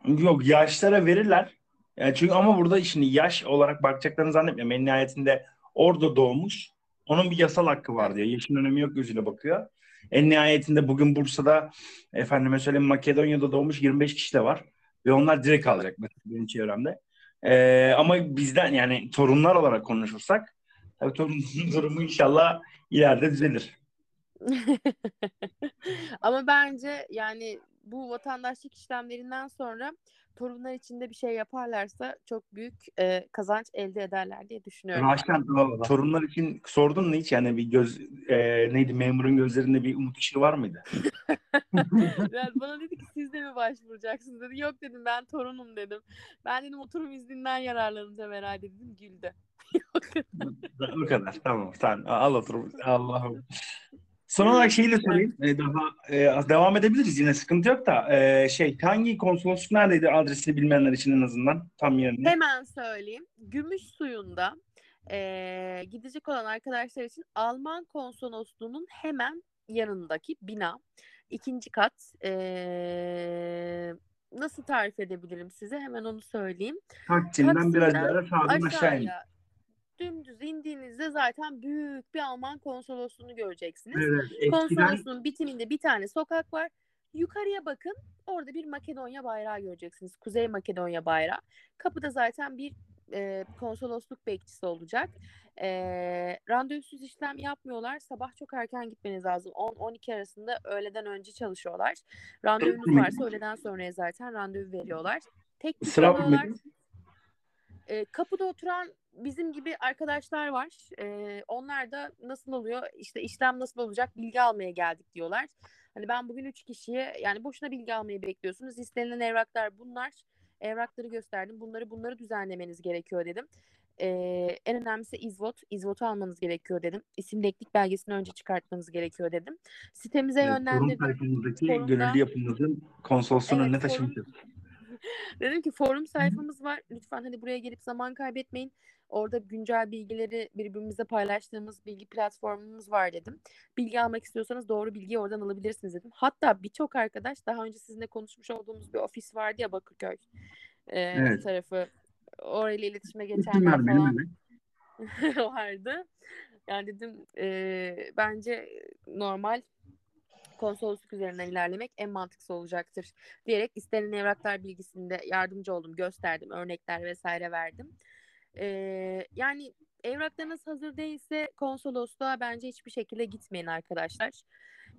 Yok yaşlara verirler. Yani çünkü ama burada şimdi yaş olarak bakacaklarını zannetmiyorum. En nihayetinde orada doğmuş. Onun bir yasal hakkı var diyor. Yaşın önemi yok gözüyle bakıyor. En nihayetinde bugün Bursa'da efendime söyleyeyim Makedonya'da doğmuş 25 kişi de var. Ve onlar direkt alacak mesela benim çevremde. Ee, ama bizden yani torunlar olarak konuşursak tabii torun durumu inşallah ileride düzelir. Ama bence yani bu vatandaşlık işlemlerinden sonra torunlar için de bir şey yaparlarsa çok büyük e, kazanç elde ederler diye düşünüyorum. Raşen torunlar için sordun mu hiç? Yani bir göz e, neydi memurun gözlerinde bir umut ışığı var mıydı? Yani bana dedi ki siz de mi başvuracaksınız dedi. Yok dedim ben torunum dedim. Ben dedim oturum izninden yararlanacağım herhalde dedim güldü. o kadar. Tamam. Tamam. Al otur. Allah'ım. Son olarak şeyi de sorayım. Ee, daha e, devam edebiliriz yine sıkıntı yok da. Ee, şey hangi konsolosluk neredeydi adresini bilmeyenler için en azından tam yerini. Hemen söyleyeyim. Gümüş suyunda e, gidecek olan arkadaşlar için Alman konsolosluğunun hemen yanındaki bina. ikinci kat. E, nasıl tarif edebilirim size? Hemen onu söyleyeyim. Taksim'den biraz daha sağdan aşağı in. Aşağıya dümdüz indiğinizde zaten büyük bir Alman konsolosluğunu göreceksiniz. Evet, eskiden Konsolosluğun bitiminde bir tane sokak var. Yukarıya bakın. Orada bir Makedonya bayrağı göreceksiniz. Kuzey Makedonya bayrağı. Kapıda zaten bir e, konsolosluk bekçisi olacak. E, randevusuz işlem yapmıyorlar. Sabah çok erken gitmeniz lazım. 10-12 arasında öğleden önce çalışıyorlar. Randevunuz varsa öğleden sonraya zaten randevu veriyorlar. Tek Sıra? E, kapıda oturan bizim gibi arkadaşlar var. E, onlar da nasıl oluyor? İşte işlem nasıl olacak? Bilgi almaya geldik diyorlar. Hani ben bugün üç kişiye yani boşuna bilgi almayı bekliyorsunuz. İstenilen evraklar bunlar. Evrakları gösterdim. Bunları bunları düzenlemeniz gerekiyor dedim. E, en önemlisi izvot. İzvotu almanız gerekiyor dedim. İsimli eklik belgesini önce çıkartmanız gerekiyor dedim. Sitemize Evet, forum yönlendirdim. sayfamızdaki Forumda- gönüllü yapımızın konsolosluğun Evet, önüne forum- taşımışız. Dedim ki forum sayfamız var. Lütfen hani buraya gelip zaman kaybetmeyin. Orada güncel bilgileri birbirimize paylaştığımız bilgi platformumuz var dedim. Bilgi almak istiyorsanız doğru bilgiyi oradan alabilirsiniz dedim. Hatta birçok arkadaş daha önce sizinle konuşmuş olduğumuz bir ofis vardı ya Bakırköy e, Evet. tarafı. Orayla iletişime geçenler falan vardı. Yani dedim e, bence normal konsolosluk üzerinden ilerlemek en mantıklısı olacaktır diyerek istenilen evraklar bilgisinde yardımcı oldum, gösterdim, örnekler vesaire verdim. E, yani evraklarınız hazır değilse konsolosluğa bence hiçbir şekilde gitmeyin arkadaşlar.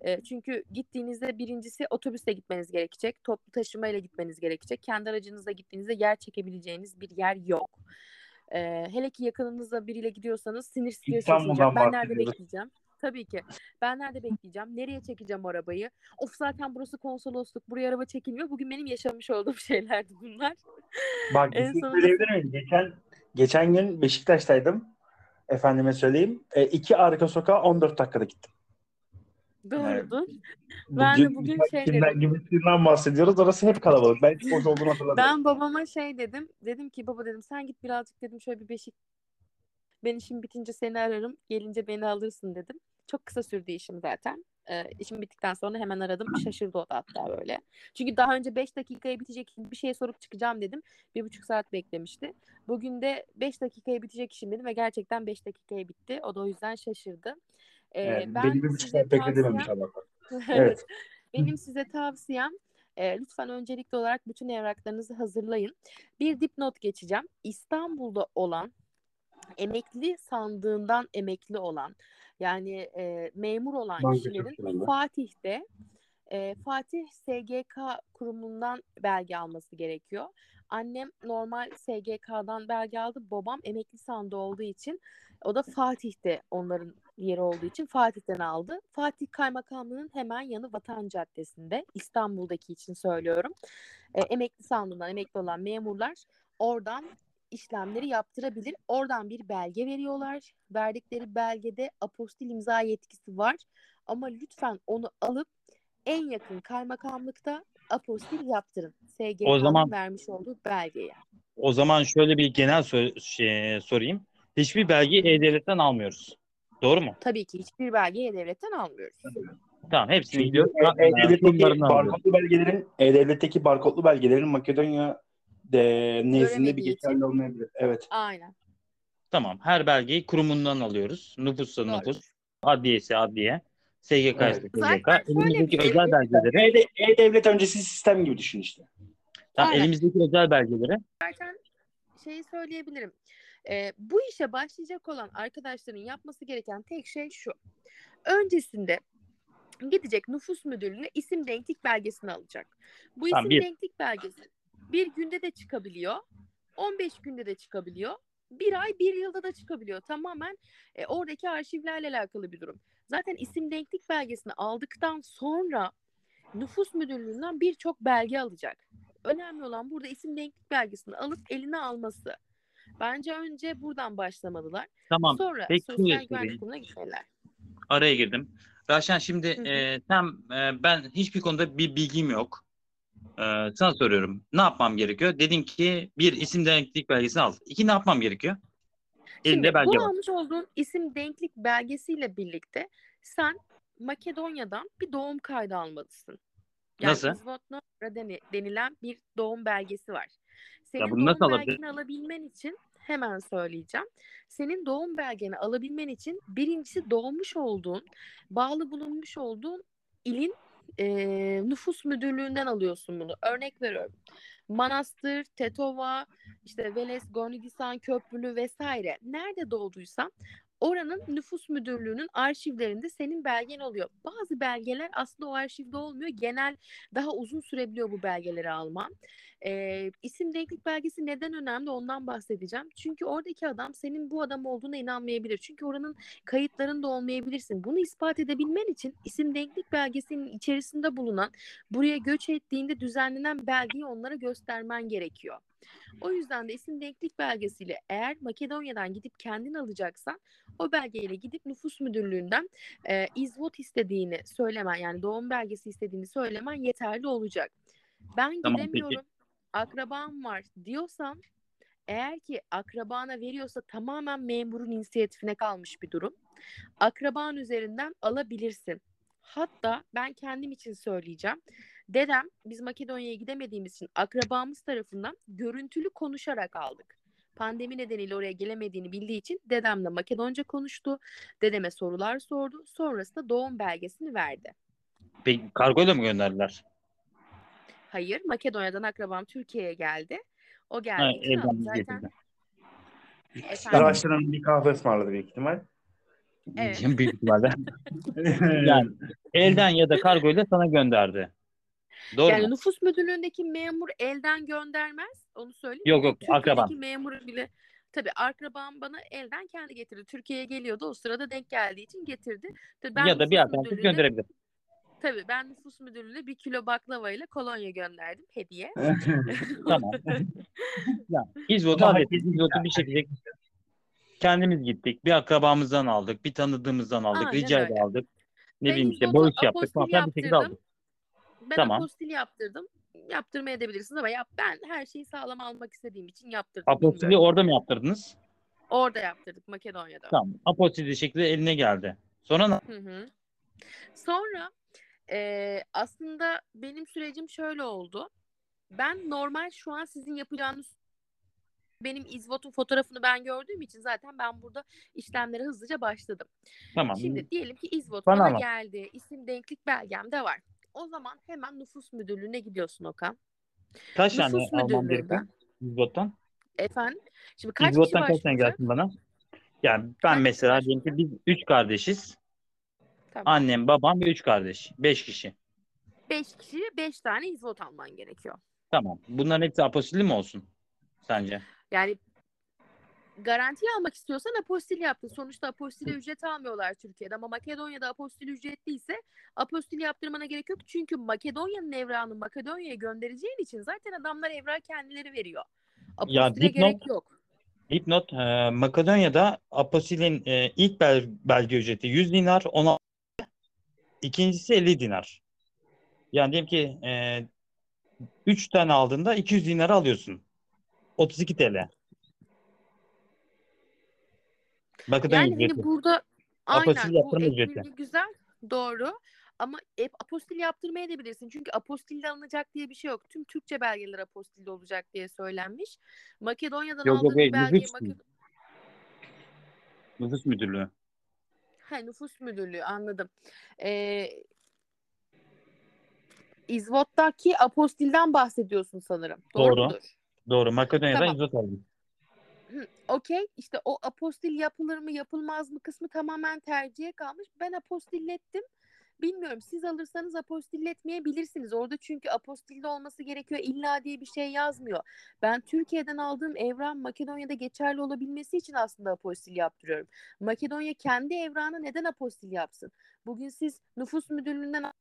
E, çünkü gittiğinizde birincisi otobüsle gitmeniz gerekecek, toplu taşımayla gitmeniz gerekecek. Kendi aracınızla gittiğinizde yer çekebileceğiniz bir yer yok. Ee, hele ki yakınınızda biriyle gidiyorsanız sinir stresi. Ben nerede bekleyeceğim? Tabii ki. Ben nerede bekleyeceğim? Nereye çekeceğim arabayı? Of zaten burası konsolosluk. Buraya araba çekilmiyor. Bugün benim yaşamış olduğum şeylerdi bunlar. Bak bir şey sonunda- söyleyebilir miyim? Geçen, geçen gün Beşiktaş'taydım. Efendime söyleyeyim. E, iki arka sokağa 14 dakikada gittim. Doğrudur. Ben de bugün şey dedim. gibisinden bahsediyoruz. Orası hep kalabalık. Ben hiç boş olduğunu hatırlamıyorum. Ben babama şey dedim. Dedim ki baba dedim sen git birazcık dedim şöyle bir beşik. Ben işim bitince seni ararım. Gelince beni alırsın dedim. Çok kısa sürdü işim zaten. Ee, işim bittikten sonra hemen aradım. Şaşırdı o da hatta böyle. Çünkü daha önce 5 dakikaya bitecek bir şey sorup çıkacağım dedim. Bir buçuk saat beklemişti. Bugün de 5 dakikaya bitecek işim dedim ve gerçekten 5 dakikaya bitti. O da o yüzden şaşırdı. Ee, Evet, ben beni bir buçuk saat Allah'tan. evet. Benim size tavsiyem e, lütfen öncelikli olarak bütün evraklarınızı hazırlayın. Bir dipnot geçeceğim. İstanbul'da olan emekli sandığından emekli olan yani e, memur olan Banka kişilerin çalışanlar. Fatih'te e, Fatih SGK kurumundan belge alması gerekiyor. Annem normal SGK'dan belge aldı. Babam emekli sandığı olduğu için o da Fatih'te onların yeri olduğu için Fatih'ten aldı. Fatih Kaymakamlığı'nın hemen yanı Vatan Caddesi'nde İstanbul'daki için söylüyorum. E, emekli sandığından emekli olan memurlar oradan işlemleri yaptırabilir. Oradan bir belge veriyorlar. Verdikleri belgede apostil imza yetkisi var. Ama lütfen onu alıp en yakın kaymakamlıkta apostil yaptırın. SGK'nın O zaman- vermiş olduğu belgeye. O zaman şöyle bir genel sor- şey, sorayım. Hiçbir belgeyi E-Devlet'ten almıyoruz. Doğru mu? Tabii ki hiçbir belgeyi devletten almıyoruz. Tamam hepsini gidiyoruz. E-Devlet'teki barkodlu belgelerin E-Devlet'teki barkodlu belgelerin Makedonya de, nezdinde bir geçerli için. olmayabilir. Evet. Aynen. Tamam. Her belgeyi kurumundan alıyoruz. Nüfussa Doğru. nüfus, adliyesi adliye, SGK Evet. SGK. Elimizdeki bir şey- özel belgeleri, E-Devlet öncesi sistem gibi düşün işte. tamam, Aynen. elimizdeki özel belgeleri Zaten şeyi söyleyebilirim. Ee, bu işe başlayacak olan arkadaşların yapması gereken tek şey şu. Öncesinde gidecek nüfus müdürlüğüne isim denklik belgesini alacak. Bu Tamam, isim bir. denklik belgesi bir günde de çıkabiliyor. 15 günde de çıkabiliyor. Bir ay, bir yılda da çıkabiliyor. Tamamen e, oradaki arşivlerle alakalı bir durum. Zaten isim denklik belgesini aldıktan sonra nüfus müdürlüğünden birçok belge alacak. Önemli olan burada isim denklik belgesini alıp eline alması. Bence önce buradan başlamalılar. tamam. Sonra peki sosyal güvenlik kurumuna gitmeliler. Araya girdim. Raşen şimdi Hı hı. e, tam e, ben hiçbir konuda bir bilgim yok. E, sana soruyorum. Ne yapmam gerekiyor? Dedin ki bir isim denklik belgesini al. İki ne yapmam gerekiyor? Elinde Şimdi belge bu var. almış olduğun isim denklik belgesiyle birlikte sen Makedonya'dan bir doğum kaydı almalısın. Yani Nasıl? İzvotnora deni- denilen bir doğum belgesi var. Senin bunu nasıl doğum alabilirim? belgeni alabilmen için hemen söyleyeceğim. Senin doğum belgeni alabilmen için birincisi doğmuş olduğun, bağlı bulunmuş olduğun ilin e, nüfus müdürlüğünden alıyorsun bunu. Örnek veriyorum. Manastır, Tetova, işte Veles, Gornidisan Köprülü vesaire. Nerede doğduysan oranın nüfus müdürlüğünün arşivlerinde senin belgen oluyor. Bazı belgeler aslında o arşivde olmuyor. Genel daha uzun sürebiliyor bu belgeleri alman. Ee, isim denklik belgesi neden önemli ondan bahsedeceğim. Çünkü oradaki adam senin bu adam olduğuna inanmayabilir. Çünkü oranın kayıtlarında olmayabilirsin. Bunu ispat edebilmen için isim denklik belgesinin içerisinde bulunan buraya göç ettiğinde düzenlenen belgeyi onlara göstermen gerekiyor. O yüzden de isim denklik belgesiyle eğer Makedonya'dan gidip kendin alacaksan o belgeyle gidip nüfus müdürlüğünden e, izvot istediğini söylemen yani doğum belgesi istediğini söylemen yeterli olacak. Ben Tamam, peki. gidemiyorum, akrabam var diyorsan eğer ki akrabana veriyorsa tamamen memurun inisiyatifine kalmış bir durum. Akraban üzerinden alabilirsin. Hatta ben kendim için söyleyeceğim. Dedem biz Makedonya'ya gidemediğimiz için akrabamız tarafından görüntülü konuşarak aldık. Pandemi nedeniyle oraya gelemediğini bildiği için dedemle Makedonca konuştu. Dedeme sorular sordu. Sonrasında doğum belgesini verdi. Peki kargoyla mı gönderdiler? Hayır, Makedonya'dan akrabam Türkiye'ye geldi. O Ha, için aldı. evden zaten. Araştıran bir kahve ısmarladı büyük ihtimal. Evet. Büyük ihtimalle. Yani elden ya da kargoyla sana gönderdi. Doğru Yani mu? nüfus müdürlüğündeki memur elden göndermez. Onu söyleyeyim. Yok, yok. Türkiye'deki memur bile tabii akrabam bana elden kendi getirdi. Türkiye'ye geliyordu. O sırada denk geldiği için getirdi. Tabii ben ya da bir alternatif gönderebilir. Tabii ben nüfus müdürlüğüne bir kilo baklava ile kolonya gönderdim hediye. Tamam. ya, İzvot'u hallettik. İzvot'u bir şekilde kendimiz gittik. Bir akrabamızdan aldık. Bir tanıdığımızdan aldık. Aynen Rica öyle. aldık. Ne Ben bileyim işte borç yaptık falan bir şekilde aldık. Ben Tamam. apostil yaptırdım. Yaptırmaya edebilirsiniz ama yap, ben her şeyi sağlam almak istediğim için yaptırdım. Apostili bilmiyorum. orada mı yaptırdınız? Orada yaptırdık Makedonya'da. Tamam. Apostili şekilde eline geldi. Sonra ne? Hı hı. Sonra e, aslında benim sürecim şöyle oldu. Ben normal şu an sizin yapacağınız benim izvotun fotoğrafını ben gördüğüm için zaten ben burada işlemlere hızlıca başladım. Tamam. Şimdi diyelim ki izvot Bana bana geldi. isim denklik belgem de var. O zaman hemen nüfus müdürlüğüne gidiyorsun Okan. Kaç tane Nüfus almam gerekiyor. İzvot'tan? Efendim? Şimdi kaç kişi İzvot'tan kaç tane gelsin bana? Yani ben Kaç mesela diyelim ki biz üç kardeşiz. Tamam. Annem, babam ve üç kardeş. Beş kişi. 5 kişi 5 tane izvot alman gerekiyor. Tamam. Bunların hepsi apostilli mi olsun? Sence? Yani garanti almak istiyorsan apostil yaptın. Sonuçta apostile ücret almıyorlar Türkiye'de ama Makedonya'da apostil ücretliyse apostil yaptırmana gerek yok. Çünkü Makedonya'nın evrağını Makedonya'ya göndereceğin için zaten adamlar evrağı kendileri veriyor. Apostile dipnot- gerek yok. Dipnot, e, Makedonya'da apostilin e, ilk bel- belge ücreti 100 dinar, 16 ikincisi 50 dinar. Yani diyelim ki e, 3 tane aldığında 200 dinar alıyorsun. 32 TL. Makedonya Yani ücreti. hani burada Apostil aynen bu yaptırma ücreti. güzel doğru ama hep apostil yaptırmaya da bilirsin. Çünkü apostilde alınacak diye bir şey yok. Tüm Türkçe belgeler apostilde olacak diye söylenmiş. Makedonya'dan Yok, yok, aldığın bir belgeyi nüfus Makedon... Nüfus müdürlüğü. Ha, nüfus müdürlüğü anladım. Ee, İzvot'taki apostilden bahsediyorsun sanırım. Doğru, Doğru. mudur? Doğru. Makedonya'dan Tamam. izot aldım. Okey işte o apostil yapılır mı yapılmaz mı kısmı tamamen tercihe kalmış. Ben apostillettim. Bilmiyorum siz alırsanız apostilletmeyebilirsiniz. Orada çünkü apostilde olması gerekiyor. İlla diye bir şey yazmıyor. Ben Türkiye'den aldığım evran Makedonya'da geçerli olabilmesi için aslında apostil yaptırıyorum. Makedonya kendi evranı neden apostil yapsın? Bugün siz nüfus müdürlüğünden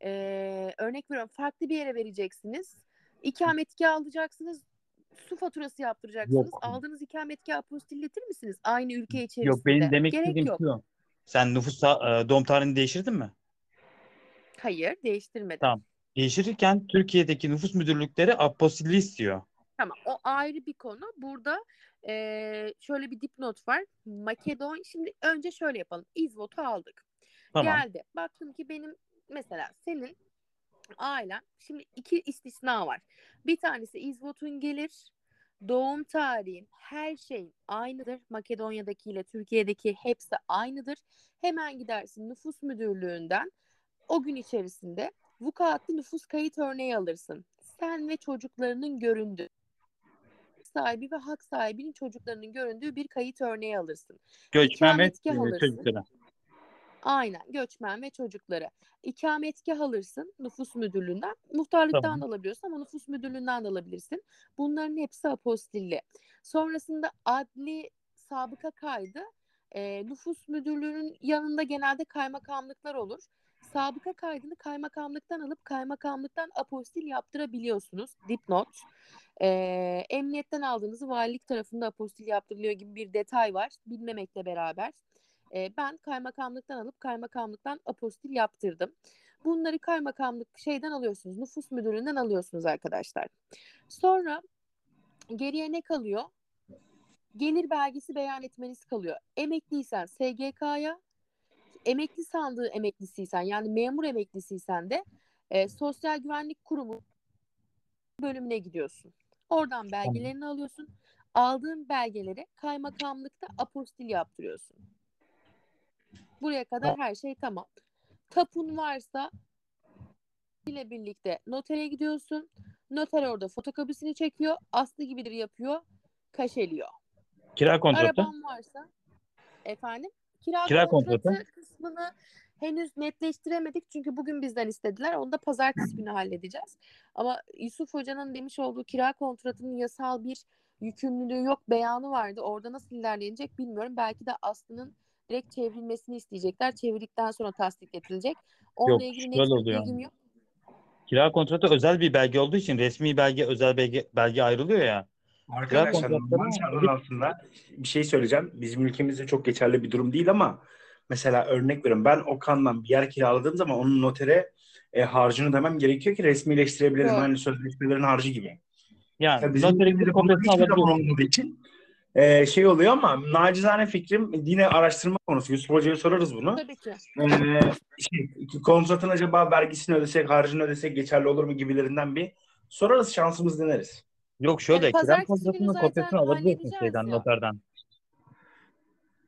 eee, örnek veriyorum farklı bir yere vereceksiniz. İkametgah alacaksınız. Su faturası yaptıracaksınız. Yok. Aldığınız ikametgah apostilletir misiniz? Aynı ülke içerisinde. Yok benim demek Gerek istediğim yok. şu. Sen nüfus e, doğum tarihini değiştirdin mi? Hayır değiştirmedim. Tamam. Değiştirirken Türkiye'deki nüfus müdürlükleri apostilli istiyor. Tamam o ayrı bir konu. Burada eee, şöyle bir dipnot var. Makedon şimdi önce şöyle yapalım. İzvot'u aldık. Tamam. Geldi. Baktım ki benim mesela senin ailen şimdi iki istisna var. Bir tanesi İzvot'un gelir. Doğum tarihin her şey aynıdır. Makedonya'daki ile Türkiye'deki hepsi aynıdır. Hemen gidersin nüfus müdürlüğünden o gün içerisinde vukuatlı nüfus kayıt örneği alırsın. Sen ve çocuklarının göründüğü sahibi ve hak sahibinin çocuklarının göründüğü bir kayıt örneği alırsın. Göçmen ve çocuklara. Aynen göçmen ve çocukları. İkametgah alırsın nüfus müdürlüğünden. Muhtarlıktan Tamam. da alabiliyorsun ama nüfus müdürlüğünden de alabilirsin. Bunların hepsi apostilli. Sonrasında adli sabıka kaydı e, nüfus müdürlüğünün yanında genelde kaymakamlıklar olur. Sabıka kaydını kaymakamlıktan alıp kaymakamlıktan apostil yaptırabiliyorsunuz. Dipnot. E, emniyetten aldığınızı valilik tarafında apostil yaptırılıyor gibi bir detay var. Bilmemekle beraber. E, ben kaymakamlıktan alıp kaymakamlıktan apostil yaptırdım. Bunları kaymakamlık şeyden alıyorsunuz. Nüfus müdürlüğünden alıyorsunuz arkadaşlar. Sonra geriye ne kalıyor? Gelir belgesi beyan etmeniz kalıyor. Emekliysen SGK'ya, emekli sandığı emeklisiysen yani memur emeklisiysen de e, Sosyal Güvenlik Kurumu bölümüne gidiyorsun. Oradan belgelerini alıyorsun. Aldığın belgeleri kaymakamlıkta apostil yaptırıyorsun. Buraya kadar her şey tamam. Tapun varsa ile birlikte notere gidiyorsun. Noter orada fotokopisini çekiyor. Aslı gibidir yapıyor. Kaşeliyor. Kira kontratı. Araban varsa efendim kira, Kira kontratı, kontratı. kısmını henüz netleştiremedik çünkü bugün bizden istediler. Onu da pazartesi günü halledeceğiz. Ama Yusuf Hoca'nın demiş olduğu kira kontratının yasal bir yükümlülüğü yok beyanı vardı. Orada nasıl ilerlenecek bilmiyorum. Belki de Aslı'nın direkt çevrilmesini isteyecekler. Çevirdikten sonra tasdik edilecek. Onunla Yok, ilgili net oluyor. bilgim yok. Kira kontratı özel bir belge olduğu için resmi belge özel belge, belge ayrılıyor ya. Arkadaşlar normal şartlar altında bir şey söyleyeceğim. Bizim ülkemizde çok geçerli bir durum değil ama mesela örnek veriyorum. Ben Okan'dan bir yer kiraladığım zaman onun notere e, harcını demem gerekiyor ki resmileştirebilelim. Doğru. Hani sözleşmelerin harcı gibi. Yani Tabii bizim notere gidip zaman alabiliyorsun. için e, şey oluyor ama nacizane fikrim yine araştırma konusu. Yusuf Hoca'ya sorarız bunu. Tabii ki. Ee, şey, kontratın acaba vergisini ödesek, harcını ödesek geçerli olur mu gibilerinden bir sorarız, şansımız deneriz. Yok şöyle Yani kira pazartesi günü kontratının kopyasını halledeceğiz şeyden noterden.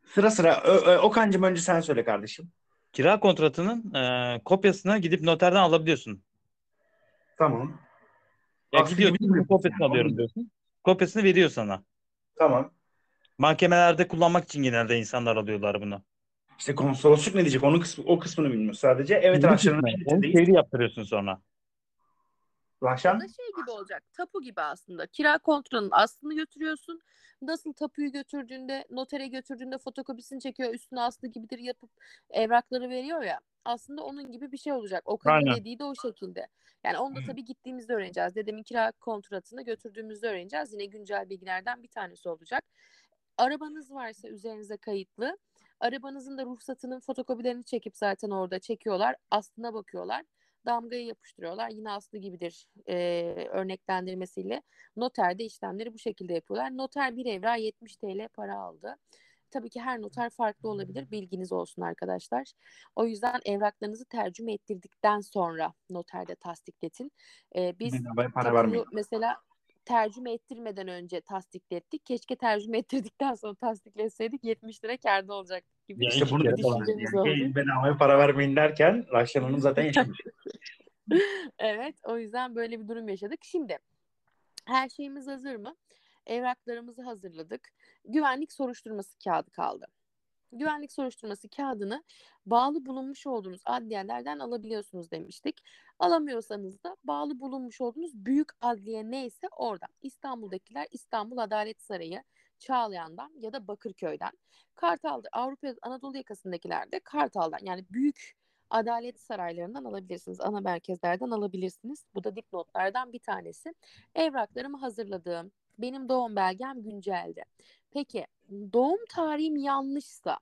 Sıra sıra. Ö, Ö- Okan'cığım önce sen söyle kardeşim. Kira kontratının e, kopyasını gidip noterden alabiliyorsun. Tamam. Ya mi? kopyasını alıyorum diyorsun. Kopyasını veriyor sana. Tamam. Mahkemelerde kullanmak için genelde insanlar alıyorlar bunu. İşte konsolosluk ne diyecek? Onun kısmı, o kısmını bilmiyoruz sadece. Evet Rahşan'ın Onu çeviri yaptırıyorsun sonra. Rahşan da şey gibi olacak. Tapu gibi aslında. Kira kontranın aslını götürüyorsun. Nasıl tapuyu götürdüğünde, notere götürdüğünde fotokopisini çekiyor, üstüne aslı gibidir yapıp evrakları veriyor ya. Aslında onun gibi bir şey olacak. O Aynen. dediği de o şekilde. Yani onu da tabii gittiğimizde öğreneceğiz. Dedemin kira kontratını götürdüğümüzde öğreneceğiz. Yine güncel bilgilerden bir tanesi olacak. Arabanız varsa üzerinize kayıtlı. Arabanızın da ruhsatının fotokopilerini çekip zaten orada çekiyorlar. Aslına bakıyorlar damgayı yapıştırıyorlar. Yine aslı gibidir e, örneklendirmesiyle. Noterde işlemleri bu şekilde yapıyorlar. Noter bir evra 70 TL para aldı. Tabii ki her noter farklı olabilir. Bilginiz olsun arkadaşlar. O yüzden evraklarınızı tercüme ettirdikten sonra noterde tasdikletin. E, biz bedavaya para vermeyin. mesela tercüme ettirmeden önce tasdiklettik. Keşke tercüme ettirdikten sonra tasdikletseydik 70 lira kârda olacaktık gibi. Ya İşte bunu falan. düşüncemiz Yani oldu. bedavaya para vermeyin derken Rahşan Hanım zaten yaşamış. Evet, o yüzden böyle bir durum yaşadık. Şimdi her şeyimiz hazır mı? Evraklarımızı hazırladık. Güvenlik soruşturması kağıdı kaldı. Güvenlik soruşturması kağıdını bağlı bulunmuş olduğunuz adliyelerden alabiliyorsunuz demiştik. Alamıyorsanız da bağlı bulunmuş olduğunuz büyük adliye neyse oradan. İstanbul'dakiler İstanbul Adalet Sarayı, Çağlayan'dan ya da Bakırköy'den. Kartal'da Avrupa Anadolu yakasındakiler de Kartal'dan yani büyük adalet saraylarından alabilirsiniz. Ana merkezlerden alabilirsiniz. Bu da dipnotlardan bir tanesi. Evraklarımı hazırladığım, benim doğum belgem güncelde. Peki doğum tarihim yanlışsa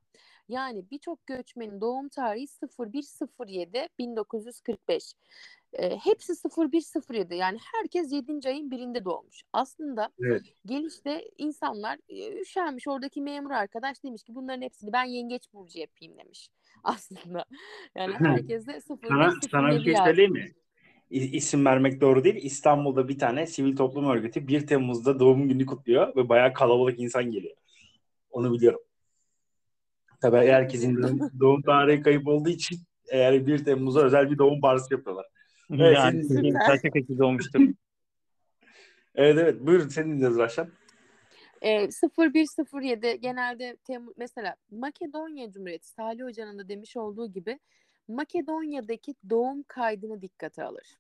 yani birçok göçmenin doğum tarihi 0107 1945. E, hepsi 0107 yani herkes 7. ayın birinde doğmuş. Aslında Evet. gelişte insanlar e, üşenmiş oradaki memur arkadaş demiş ki bunların hepsini ben yengeç burcu yapayım demiş aslında. Yani herkes de 0107 Sana, sana bir şey söyleyeyim mi? İsim vermek doğru değil. İstanbul'da bir tane sivil toplum örgütü 1 Temmuz'da doğum günü kutluyor ve bayağı kalabalık insan geliyor. Onu biliyorum. Tabii herkesin doğum, tarihi kayıp olduğu için eğer 1 Temmuz'a özel bir doğum partisi yapıyorlar. Evet, yani kaçta kaçı doğmuştur. Evet evet buyurun senin dinliyoruz Rahşan. E, 0107 genelde Temmuz mesela Makedonya Cumhuriyeti Salih Hoca'nın da demiş olduğu gibi Makedonya'daki doğum kaydını dikkate alır.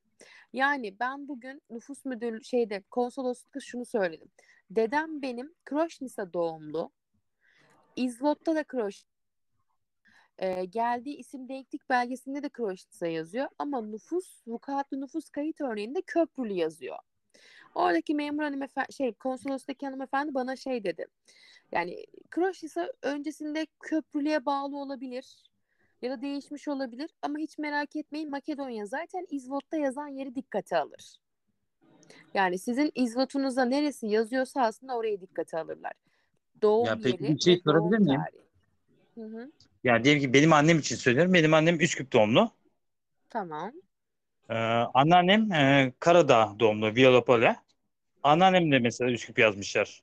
Yani ben bugün nüfus müdür şeyde konsoloslukta şunu söyledim. Dedem benim Kroşnisa doğumlu. İzvot'ta da Kroş e, geldiği isim denklik belgesinde de Kroşnisa yazıyor ama nüfus vukuatlı nüfus kayıt örneğinde Köprülü yazıyor. Oradaki memur hanımefendi şey konsolostaki hanımefendi bana şey dedi. Yani Kroşnisa öncesinde köprülüğe bağlı olabilir ya da değişmiş olabilir ama hiç merak etmeyin Makedonya zaten İzvot'ta yazan yeri dikkate alır. Yani sizin İzvot'unuzda neresi yazıyorsa aslında orayı dikkate alırlar. Doğum Ya peki yeri bir şey ve doğum sorabilir miyim? tarihi. Hı hı, Yani diyelim ki benim annem için söylüyorum. Benim annem Üsküp doğumlu. tamam. Ee, anneannem e, Karadağ doğumlu Violapole. Anneannem de mesela Üsküp yazmışlar.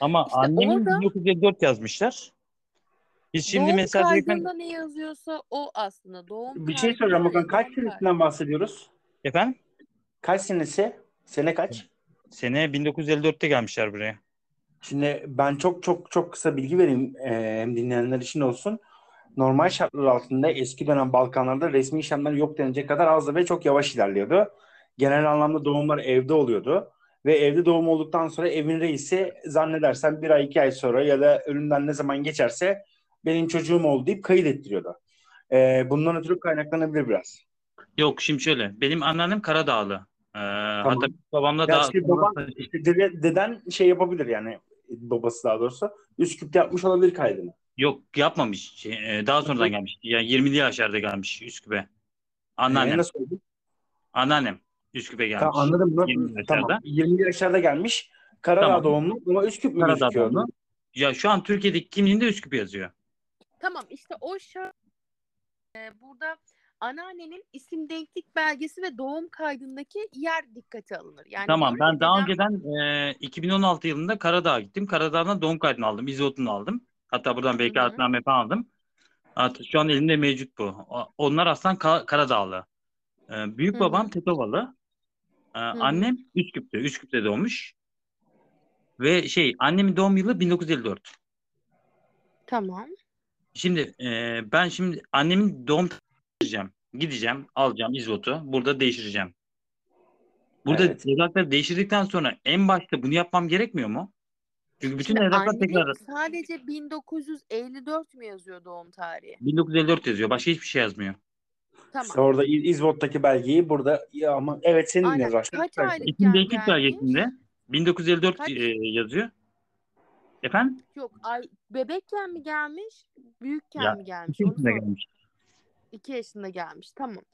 Ama İşte annemin orada- 1954 yazmışlar. Biz şimdi doğum mesela diyelim- kaydında ne yazıyorsa o aslında. Doğum Bir şey kaydı soracağım ya, bakın kaç kaydı. senesinden bahsediyoruz? efendim Kaç senesi? Sene kaç? sene 1954'te gelmişler buraya. Şimdi ben çok çok çok kısa bilgi vereyim e, dinleyenler için olsun. Normal şartlar altında eski dönem Balkanlarda resmi işlemler yok denilecek kadar azdı ve çok yavaş ilerliyordu. Genel anlamda doğumlar evde oluyordu. Ve evde doğum olduktan sonra evin reisi zannedersem bir ay iki ay sonra ya da ölümden ne zaman geçerse benim çocuğum oldu deyip kayıt ettiriyordu. E, bundan ötürü kaynaklanabilir biraz. Yok şimdi şöyle. Benim anneannem Karadağlı. Ee, Hatta babamla da işte baban, işte dede- deden şey yapabilir yani babası daha doğrusu. Üsküp'te yapmış olabilir kaydını. yok yapmamış. Şey, e, daha sonradan gelmiş. Yani 20'li yaşlarda gelmiş Üsküp'e. Anneannem. Ee, nasıl oldu? Anneannem Üsküp'e gelmiş. Tamam anladım. Nasıl? 20 Tamam. yaşlarda. 20 yaşlarda gelmiş. Karadağ Tamam. doğumlu ama Üsküp mü Karadağ gözüküyor? doğumlu. Ya şu an Türkiye'deki kimliğinde Üsküp yazıyor. Tamam işte o şart Ee, burada anneannenin isim denklik belgesi ve doğum kaydındaki yer dikkate alınır. Yani Tamam ben daha önceden e, 2016 yılında Karadağ'a gittim. Karadağ'dan doğum kaydını aldım. İzotunu aldım. Hatta buradan vekaletname falan aldım. Hatta şu an elimde mevcut bu. Onlar aslan Ka- Karadağlı. E, büyük babam hı. Tetovalı. E, annem Üsküp'te. Üsküp'te doğmuş. Ve şey annemin doğum yılı 1954. Tamam. Şimdi e, ben şimdi annemin doğum değiştireceğim. Gideceğim, alacağım izvotu. Burada değiştireceğim. Burada Evet. evrakları değiştirdikten sonra en başta bunu yapmam gerekmiyor mu? Çünkü bütün Şimdi evraklar tekrar sadece 1954 mü yazıyor doğum tarihi? 1954 yazıyor. Başka hiçbir şey yazmıyor. Tamam. İşte orada İz- İzvot'taki belgeyi burada ya ama evet senin Aynen. yazar. Kaç aylık değişiklik gelmiş? belgesinde 1954 Kaç? e, yazıyor. Efendim? Yok ay bebekken mi gelmiş? Büyükken Ya, mi gelmiş? İki yaşında gelmiş. 2 yaşında gelmiş. Tamam.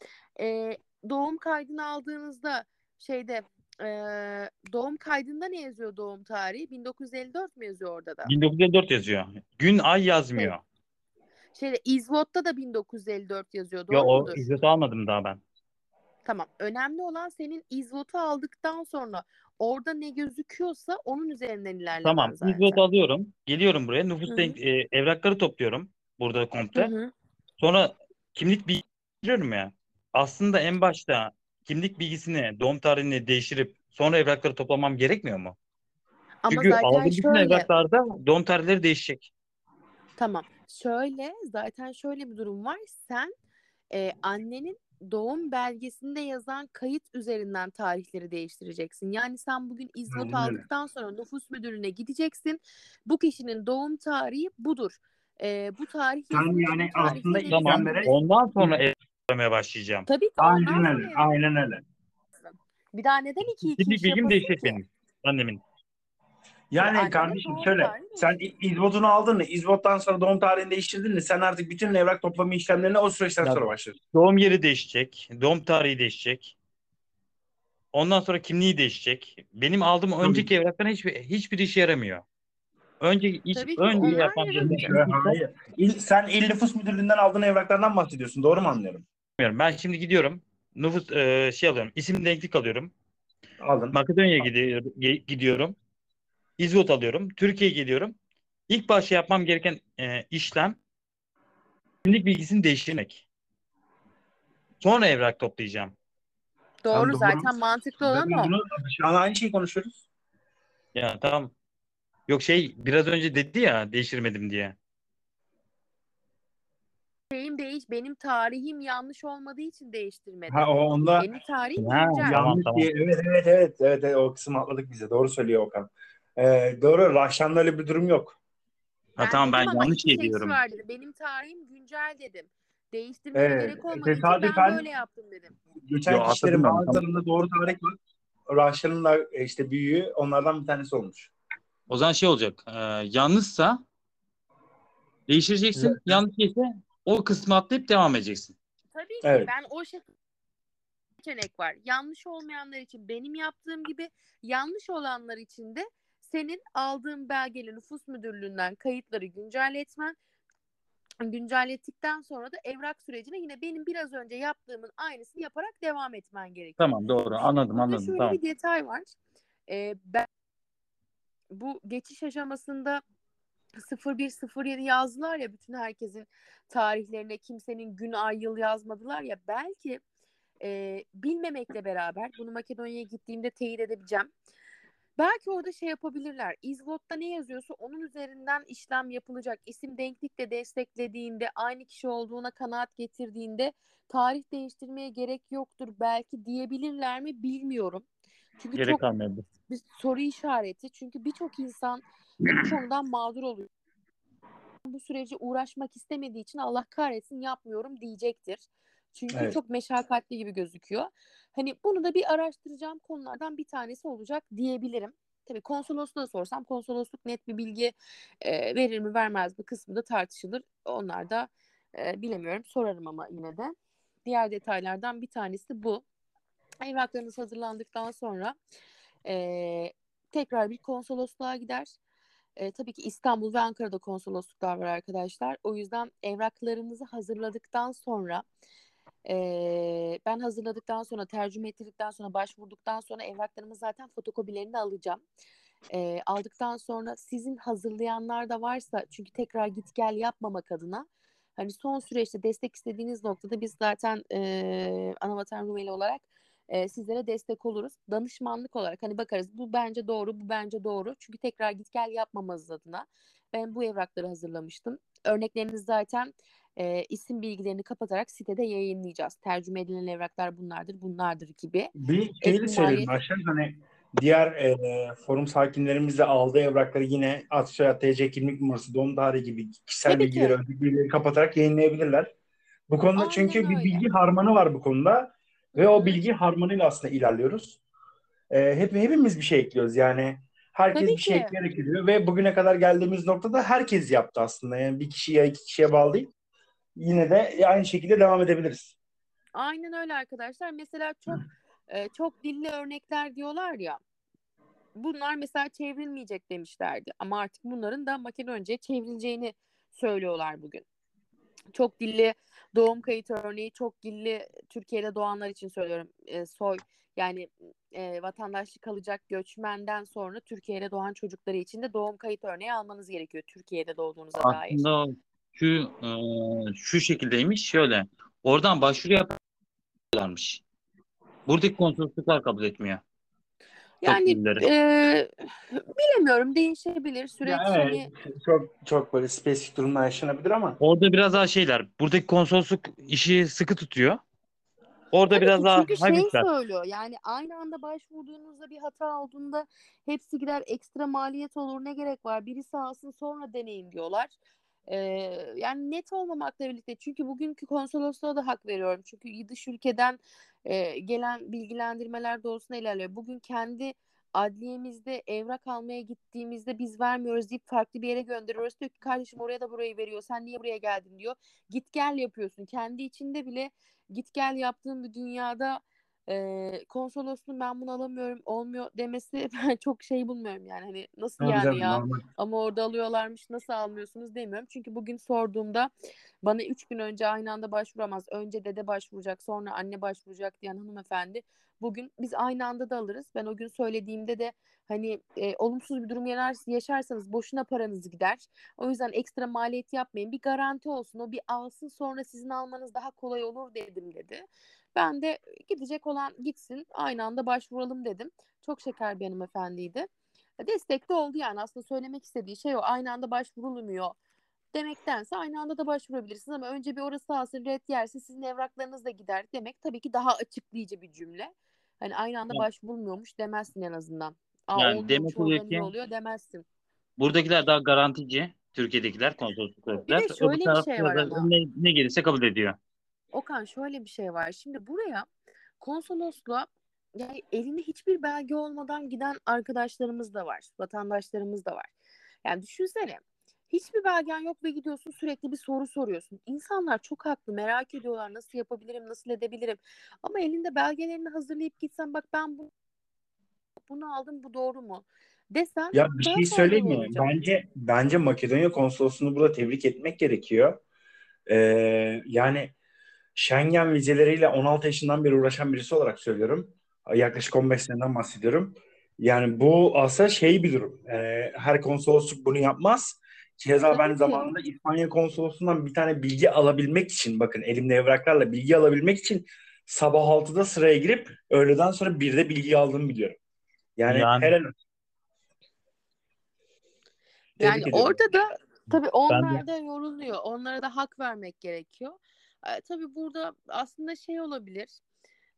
Ee, doğum kaydını aldığınızda şeyde ee, doğum kaydında ne yazıyor doğum tarihi? 1954 mi yazıyor orada da? 1954 yazıyor. Gün ay yazmıyor. Şeyde İzvot'ta da 1954 yazıyor. Doğru Ya o mudur? izleti almadım daha ben. Tamam. Önemli olan senin İzvot'u aldıktan sonra orada ne gözüküyorsa onun üzerinden ilerlemen Tamam. zaten. Alıyorum. Geliyorum buraya. Nüfus denk- e, evrakları topluyorum. Burada Hı komple. hı. Sonra kimlik bilgi giriyorum ya. Aslında en başta kimlik bilgisini, doğum tarihini değiştirip sonra evrakları toplamam gerekmiyor mu? Ama Çünkü zaten aldığım bütün şöyle evraklarda doğum tarihleri değişecek. Tamam. Şöyle zaten şöyle bir durum var. Sen e, annenin doğum belgesinde yazan kayıt üzerinden tarihleri değiştireceksin. Yani sen bugün Aynen öyle. aldıktan sonra nüfus müdürlüğüne gideceksin. Bu kişinin doğum tarihi budur. E, bu tarih Sen yani aslında Tamam. işlemlere- yazılmış. Ondan sonra evraklamaya başlayacağım. Tabii ki Aynen öyle. Aynen öyle. Bir daha neden iki iki iş bilgim yapasın değişecek ki? benim. Annemin. Yani Annenin kardeşim doğum şöyle tarihi sen İ- İzvot'unu aldın mı? İzvot'tan sonra doğum tarihini değiştirdin mi? Sen artık bütün evrak toplama işlemlerine o süreçten sonra başlıyorsun. Doğum yeri değişecek. Doğum tarihi değişecek. Ondan sonra kimliği değişecek. Benim aldığım önceki evrakların hiçbir hiçbir işe yaramıyor. Önce Tabii ki önce onlar yaramayacak. gereken Hayır. İl, sen İl Nüfus Müdürlüğü'nden aldığın evraklardan bahsediyorsun. Doğru mu anlıyorum? Bilmiyorum. Ben şimdi gidiyorum. Nüfus e, şey alıyorum. İsim denklik alıyorum. Aldın. Makedonya'ya gidiyorum, gidiyorum. İzvot alıyorum. Türkiye'ye geliyorum. İlk başta yapmam gereken e, işlem kimlik bilgisini değiştirmek. Sonra evrak toplayacağım. Doğru, doğru. zaten mantıklı olan o. bunu, şu an aynı şeyi konuşuyoruz. Ya tamam. Yok şey biraz önce dedi ya değiştirmedim diye. Şeyim değiş, benim tarihim yanlış olmadığı için değiştirmedim. Ha o onda Benim tarihim Ha, güncel. tamam, yanlış tamam. diye. Evet evet evet. Evet, evet o kısmı atladık bize. Doğru söylüyor Okan. Ee, doğru. Raşan'da öyle bir durum yok. Ha tamam ben dedim ama yanlış iki şey diyorum. Benim tarihim güncel dedim. Değiştirmeye Evet, gerek olmadığı için tesadüfen- ben böyle yaptım dedim. Geçen Yo, kişilerin atladım ben, bazılarında doğru tarih var. Raşan'ın da e, işte büyüğü onlardan bir tanesi olmuş. O zaman şey olacak. E, yanlışsa değiştireceksin. Evet. Yanlış ise o kısmı atlayıp devam edeceksin. Tabii ki Evet. ben o şekilde seçenek var. Yanlış olmayanlar için benim yaptığım gibi yanlış olanlar için de senin aldığın belgeli nüfus müdürlüğünden kayıtları güncelletmen güncellettikten sonra da evrak sürecine yine benim biraz önce yaptığımın aynısını yaparak devam etmen gerekiyor. Tamam doğru anladım Burada anladım şöyle tamam. bir detay var. Ee, ben bu geçiş aşamasında 0107 yazdılar ya bütün herkesin tarihlerine kimsenin gün ay yıl yazmadılar ya belki e, bilmemekle beraber bunu Makedonya'ya gittiğimde teyit edebileceğim. Belki orada şey yapabilirler. İzvot'ta ne yazıyorsa onun üzerinden işlem yapılacak. İsim denklikle desteklediğinde, aynı kişi olduğuna kanaat getirdiğinde tarih değiştirmeye gerek yoktur belki diyebilirler mi bilmiyorum. Çünkü Gerek çok kalmadı. bir soru işareti. Çünkü birçok insan bu konudan mağdur oluyor. Bu süreci uğraşmak istemediği için Allah kahretsin yapmıyorum diyecektir. Çünkü Evet. çok meşakkatli gibi gözüküyor. Hani bunu da bir araştıracağım konulardan bir tanesi olacak diyebilirim. Tabii konsolosluğa sorsam konsolosluk net bir bilgi e, verir mi vermez mi kısmı da tartışılır. Onlar da e, bilemiyorum sorarım ama yine de. Diğer detaylardan bir tanesi bu. Evraklarınız hazırlandıktan sonra e, tekrar bir konsolosluğa gider. E, tabii ki İstanbul ve Ankara'da konsolosluklar var arkadaşlar. O yüzden evraklarınızı hazırladıktan sonra e, ben hazırladıktan sonra tercüme ettirdikten sonra başvurduktan sonra evraklarımı zaten fotokopilerini alacağım. E, aldıktan sonra sizin hazırlayanlar da varsa çünkü tekrar git gel yapmamak adına hani son süreçte destek istediğiniz noktada biz zaten e, Anavatan Rumeli olarak e, sizlere destek oluruz. Danışmanlık olarak hani bakarız bu bence doğru, bu bence doğru. Çünkü tekrar git gel yapmamamız adına ben bu evrakları hazırlamıştım. Örnekleriniz zaten e, isim bilgilerini kapatarak sitede yayınlayacağız. Tercüme edilen evraklar bunlardır, bunlardır gibi. Bir şeyi de Ek söyleyelim maliyet- Ayşen. Hani diğer e, forum sakinlerimiz de aldığı evrakları yine soyad TC kimlik numarası doğum tarihi gibi kişisel Tabii ki. bilgileri, bilgileri kapatarak yayınlayabilirler. Bu konuda Aynen çünkü bir öyle. bilgi harmanı var bu konuda ve o bilgi harmanıyla aslında ilerliyoruz. E, hep hepimiz bir şey ekliyoruz yani. Herkes Tabii bir şey ki. ekleyerek gidiyor ve bugüne kadar geldiğimiz noktada herkes yaptı aslında. Yani bir kişiye iki kişiye bağlı değil. Yine de aynı şekilde devam edebiliriz. Aynen öyle arkadaşlar. Mesela çok e, çok dilli örnekler diyorlar ya. Bunlar mesela çevrilmeyecek demişlerdi. Ama artık bunların da Makedonca çevrileceğini söylüyorlar bugün. Çok dilli doğum kayıt örneği, çok dilli Türkiye'de doğanlar için söylüyorum. E, soy yani e, vatandaşlık alacak göçmenden sonra Türkiye'de doğan çocukları için de doğum kayıt örneği almanız gerekiyor Türkiye'de doğduğunuza dair. Aslında şu e, şu şekildeymiş şöyle. Oradan başvuru yaparlarmış. Buradaki konsolosluklar kabul etmiyor. Yani dilleri. e, bilemiyorum değişebilir süreç Ya hani evet, çok çok böyle spesifik durumlar yaşanabilir ama Orada biraz daha şeyler. Buradaki konsolosluk işi sıkı tutuyor. Orada Tabii biraz ki daha çünkü şey hafifler. söylüyor yani aynı anda başvurduğunuzda bir hata olduğunda hepsi gider ekstra maliyet olur ne gerek var birisi alsın sonra deneyin diyorlar. Yani net olmamakla birlikte çünkü bugünkü konsolosluğa da hak veriyorum çünkü dış ülkeden e, gelen bilgilendirmeler doğrusunda ilerliyor. Bugün kendi adliyemizde evrak almaya gittiğimizde biz vermiyoruz deyip farklı bir yere gönderiyoruz. Diyor ki kardeşim oraya da burayı veriyor sen niye buraya geldin diyor. Git gel yapıyorsun kendi içinde bile git gel yaptığın bir dünyada e, konsolosluğun ben bunu alamıyorum olmuyor demesi ben çok şey bulmuyorum yani hani nasıl Tabii yani canım, ya normal. ama orada alıyorlarmış nasıl almıyorsunuz demiyorum. Çünkü bugün sorduğumda bana üç gün önce aynı anda başvuramaz. Önce dede başvuracak sonra anne başvuracak diyen hanımefendi bugün biz aynı anda da alırız. Ben o gün söylediğimde de hani e, olumsuz bir durum yaşarsanız boşuna paranız gider. O yüzden ekstra maliyet yapmayın. Bir garanti olsun. O bir alsın sonra sizin almanız daha kolay olur dedim dedi. Ben de gidecek olan gitsin aynı anda başvuralım dedim. Çok şeker bir hanımefendiydi. Destek de oldu yani aslında söylemek istediği şey o. Aynı anda başvurulmuyor demektense aynı anda da başvurabilirsiniz ama önce bir orası alsın red yerse sizin evraklarınız da gider demek tabii ki daha açıklayıcı bir cümle. Hani aynı anda Yani- başvurulmuyormuş demezsin en azından. Aa, Yani olmuyormuş, demek oluyor ki- oluyor demezsin. Buradakiler daha garantici. Türkiye'dekiler konsolosluklar. Bir de şöyle bir şey var ama. Ne, ne gelirse kabul ediyor. Okan şöyle bir şey var. Şimdi buraya konsolosluğa yani elinde hiçbir belge olmadan giden arkadaşlarımız da var. Vatandaşlarımız da var. Yani düşünsene. Hiçbir belgen yok ve gidiyorsun sürekli bir soru soruyorsun. İnsanlar çok haklı merak ediyorlar nasıl yapabilirim nasıl edebilirim. Ama elinde belgelerini hazırlayıp gitsen bak ben bu, bunu aldım bu doğru mu? Desen Ya bir şey söyleyeyim mi? olacak. Bence bence Makedonya konsolosluğunu burada tebrik etmek gerekiyor. Ee, yani Schengen vizeleriyle 16 yaşından beri uğraşan birisi olarak söylüyorum. Yaklaşık 15 seneden bahsediyorum. Yani bu aslında şey bir durum. Ee, her konsolosluk bunu yapmaz. Keza ben zamanında İspanya konsolosluğundan bir tane bilgi alabilmek için bakın elimde evraklarla bilgi alabilmek için sabah 6'da sıraya girip öğleden sonra 1'de bilgi aldığımı biliyorum. Yani, Yani- olsun. Yani orada da tabii Ben onlar da yoruluyor. Onlara da hak vermek gerekiyor. Tabii burada aslında şey olabilir.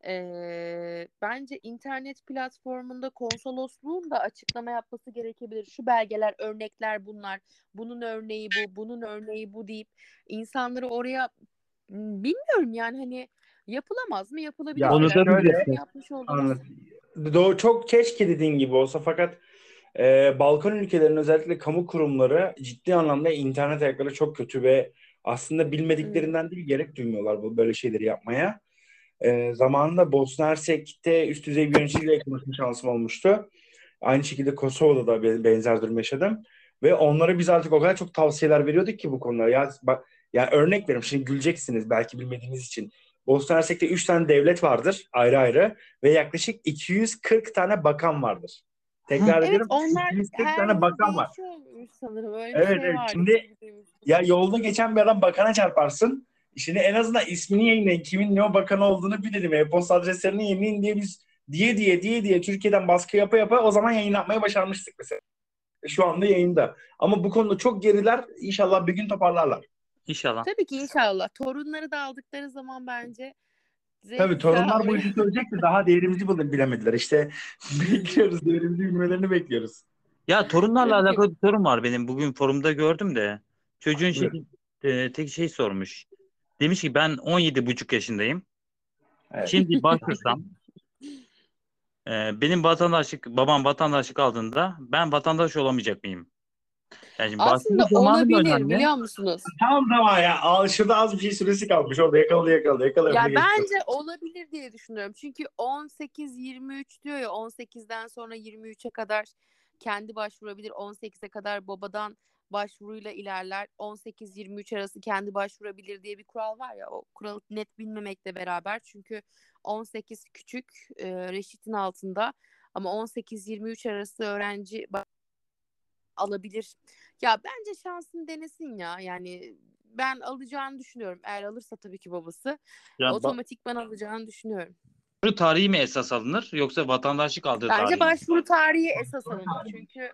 Ee, bence internet platformunda konsolosluğun da açıklama yapması gerekebilir. Şu belgeler, örnekler bunlar. Bunun örneği bu, bunun örneği bu deyip insanları oraya bilmiyorum yani hani yapılamaz mı? Yapılabilir. Ya Onu da Belki şöyle- yapmış. Doğru, çok keşke dediğin gibi olsa fakat e, Balkan ülkelerinin özellikle kamu kurumları ciddi anlamda internet ayakları çok kötü ve aslında bilmediklerinden değil gerek duymuyorlar bu böyle şeyleri yapmaya. E, zamanında Bosna Hersek'te üst düzey bir yöneticiyle konuşma şansım olmuştu. Aynı şekilde Kosova'da da be- benzer durum yaşadım. Ve onlara biz artık o kadar çok tavsiyeler veriyorduk ki bu konuda. Ya bak ya örnek veriyorum şimdi güleceksiniz belki bilmediğiniz için. Bosna Hersek'te 3 tane devlet vardır ayrı ayrı ve yaklaşık 240 tane bakan vardır. Tekrar Evet ediyorum onlar 240 her tane yıl bakan var. sanırım. Öyle Evet, şey evet. vardı. Şimdi-. Ya yolda geçen bir adam bakana çarparsın. Şimdi en azından ismini yayınlayın. Kimin ne o bakanı olduğunu bilelim. E-posta adreslerini yayınlayın diye biz diye diye diye diye Türkiye'den baskı yapa yapa o zaman yayın yapmaya başarmıştık mesela. Şu anda yayında. Ama bu konuda çok geriler. İnşallah bir gün toparlarlar. İnşallah. Tabii ki inşallah. Torunları da aldıkları zaman bence Tabii torunlar bu işi söyleyecek de daha değerimizi bile- bilemediler. İşte bekliyoruz. Değerimizi bilmelerini bekliyoruz. Ya torunlarla alakalı bir sorun var benim. Bugün forumda gördüm de. Çocuğun şey, Buyurun. e, tek şey sormuş. Demiş ki ben 17 buçuk yaşındayım. Evet. Şimdi başvursam e, benim vatandaşlık babam vatandaşlık aldığında ben vatandaş olamayacak mıyım? Yani şimdi Aslında zamanı olabilir önemli? biliyor musunuz? Tamam tamam ya. Al, şurada az bir şey süresi kalmış. Orada yakaladı yakaladı yakaladı. Ya bence olabilir diye düşünüyorum. Çünkü 18-23 diyor ya 18'den sonra 23'e kadar kendi başvurabilir. 18'e kadar babadan başvuruyla ilerler. 18-23 arası kendi başvurabilir diye bir kural var ya. O kuralı net bilmemekle beraber. Çünkü 18 küçük e, reşitin altında ama 18-23 arası öğrenci alabilir. Ya bence şansını denesin ya. Yani ben alacağını düşünüyorum. Eğer alırsa tabii ki babası. Ya ba- Otomatikman alacağını düşünüyorum. başvuru tarihi mi esas alınır yoksa vatandaşlık aldığı Bence tarih mi? başvuru tarihi esas alınır. Çünkü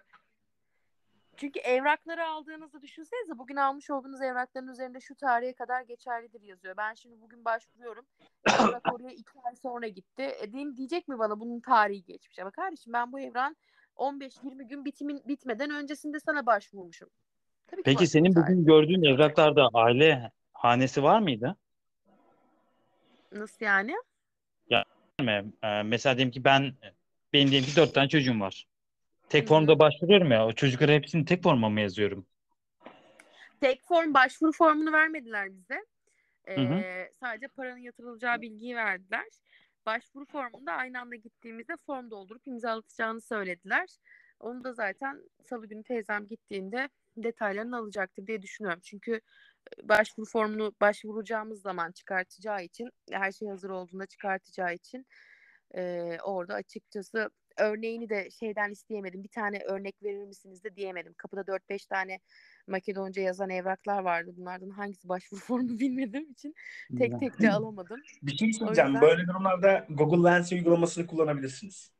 çünkü evrakları aldığınızı düşünsenize bugün almış olduğunuz evrakların üzerinde şu tarihe kadar geçerlidir yazıyor. Ben şimdi bugün başvuruyorum. Evrak oraya iki ay sonra gitti. E, diyeyim- diyecek mi bana bunun tarihi geçmiş? Ama kardeşim ben bu evran 15-20 gün bitimin bitmeden öncesinde sana başvurmuşum. Tabii ki Peki senin bugün gördüğün evraklarda aile hanesi var mıydı? Nasıl yani? mi? Ee, mesela diyelim ki ben benim diyelim ki dört tane çocuğum var. Tek formda başvuruyorum ya. O çocukları hepsini tek forma mı yazıyorum? Tek form başvuru formunu vermediler bize. Ee, sadece paranın yatırılacağı bilgiyi verdiler. Başvuru formunda aynı anda gittiğimizde form doldurup imzalatacağını söylediler. Onu da zaten salı günü teyzem gittiğinde detaylarını alacaktır diye düşünüyorum. Çünkü e, başvuru formunu başvuracağımız zaman çıkartacağı için her şey hazır olduğunda çıkartacağı için e, orada açıkçası örneğini de şeyden isteyemedim. Bir tane örnek verir misiniz de diyemedim. Kapıda 4-5 tane Makedonca yazan evraklar vardı. Bunlardan hangisi başvuru formu bilmediğim için tek tek de alamadım. Bir şey söyleyeceğim. yüzden- Böyle durumlarda Google Lens uygulamasını kullanabilirsiniz.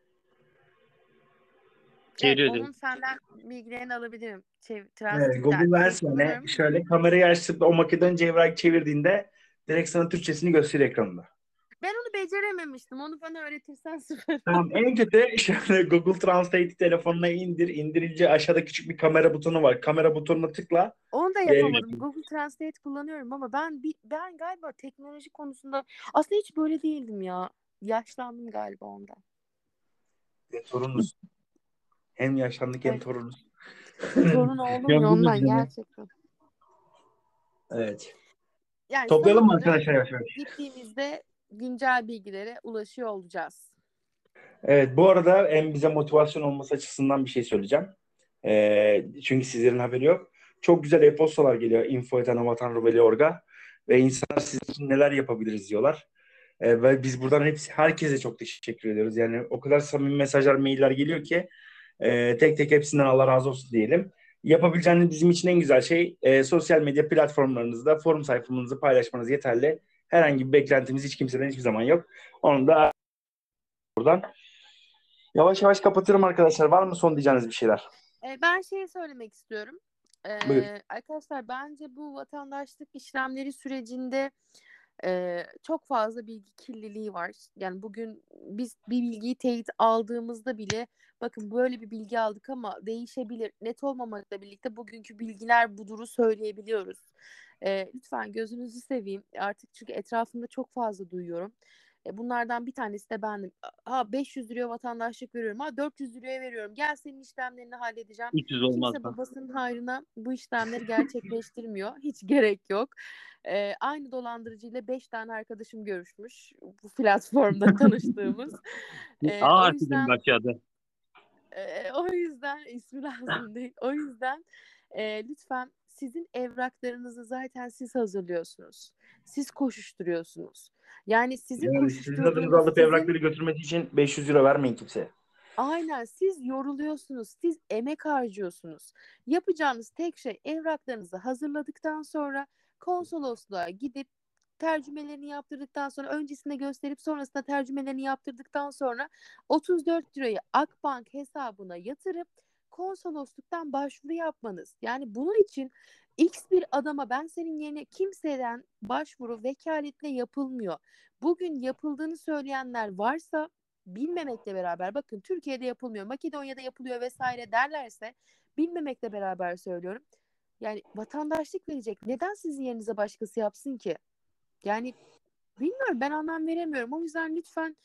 Evet, onun senden bilgilerini alabilirim. Çev Evet. Google Lens yani şöyle kamerayı açıp o Makedonca evrak çevirdiğinde direkt sana Türkçesini gösteriyor ekranında. Ben onu becerememiştim. Onu bana öğretirsen süper. Tamam en kötü şöyle Google Translate telefonuna indir. İndirince aşağıda küçük bir kamera butonu var. Kamera butonuna tıkla. Onu da yapamadım. Google Translate kullanıyorum ama ben bir, ben galiba teknoloji konusunda aslında hiç böyle değildim ya. Yaşlandım galiba ondan. E, torunuz. Hem yaşlandık hem Evet. torunuz. Torun oğlum Ya ya bu ondan ya. gerçekten. Evet. Yani Toplayalım mı arkadaşlar yavaş yavaş? Gittiğimizde güncel bilgilere ulaşıyor olacağız. Evet bu arada en bize motivasyon olması açısından bir şey söyleyeceğim. Ee, çünkü sizlerin haberi yok. Çok güzel e-postalar geliyor info.vatan.org'a ve insanlar sizin için neler yapabiliriz diyorlar. Ee, ve biz buradan hepsi herkese çok teşekkür ediyoruz. Yani o kadar samimi mesajlar, mailler geliyor ki e, tek tek hepsinden Allah razı olsun diyelim. Yapabileceğiniz bizim için en güzel şey e, sosyal medya platformlarınızda forum sayfamızı paylaşmanız yeterli. Herhangi bir beklentimiz hiç kimseden hiçbir zaman yok. Onu da buradan Yavaş yavaş kapatıyorum arkadaşlar. Var mı son diyeceğiniz bir şeyler? E, ben şeyi söylemek istiyorum. E, Buyur. arkadaşlar bence bu vatandaşlık işlemleri sürecinde e, çok fazla bilgi kirliliği var. Yani bugün biz bir bilgiyi teyit aldığımızda bile bakın böyle bir bilgi aldık ama değişebilir. Net olmamakla birlikte bugünkü bilgiler buduru söyleyebiliyoruz. E, lütfen gözünüzü seveyim. Artık çünkü etrafımda çok fazla duyuyorum. E, bunlardan bir tanesi de bendim. Ha 500 liraya vatandaşlık veriyorum. Ha 400 liraya veriyorum. Gel senin işlemlerini halledeceğim. 300 olmaz Kimse babasının hayrına bu işlemleri gerçekleştirmiyor. Hiç gerek yok. Ee, aynı dolandırıcıyla 5 tane arkadaşım görüşmüş. Bu platformda tanıştığımız. Ee, A o yüzden aşağıda. e, o yüzden ismi lazım değil. O yüzden e, lütfen sizin evraklarınızı zaten siz hazırlıyorsunuz. Siz koşuşturuyorsunuz. Yani sizin Yani sizin adınızı koşuşturduğunuz alıp sizin- evrakları götürmesi için 500 lira vermeyin kimseye. Aynen siz yoruluyorsunuz, siz emek harcıyorsunuz. Yapacağınız tek şey evraklarınızı hazırladıktan sonra konsolosluğa gidip tercümelerini yaptırdıktan sonra öncesinde gösterip sonrasında tercümelerini yaptırdıktan sonra 34 lirayı Akbank hesabına yatırıp konsolosluktan başvuru yapmanız. Yani bunun için X bir adama ben senin yerine kimseden başvuru vekaletle yapılmıyor. Bugün yapıldığını söyleyenler varsa bilmemekle beraber bakın Türkiye'de yapılmıyor, Makedonya'da yapılıyor vesaire derlerse bilmemekle beraber söylüyorum. Yani vatandaşlık verecek. Neden sizin yerinize başkası yapsın ki? Yani bilmiyorum ben anlam veremiyorum. O yüzden lütfen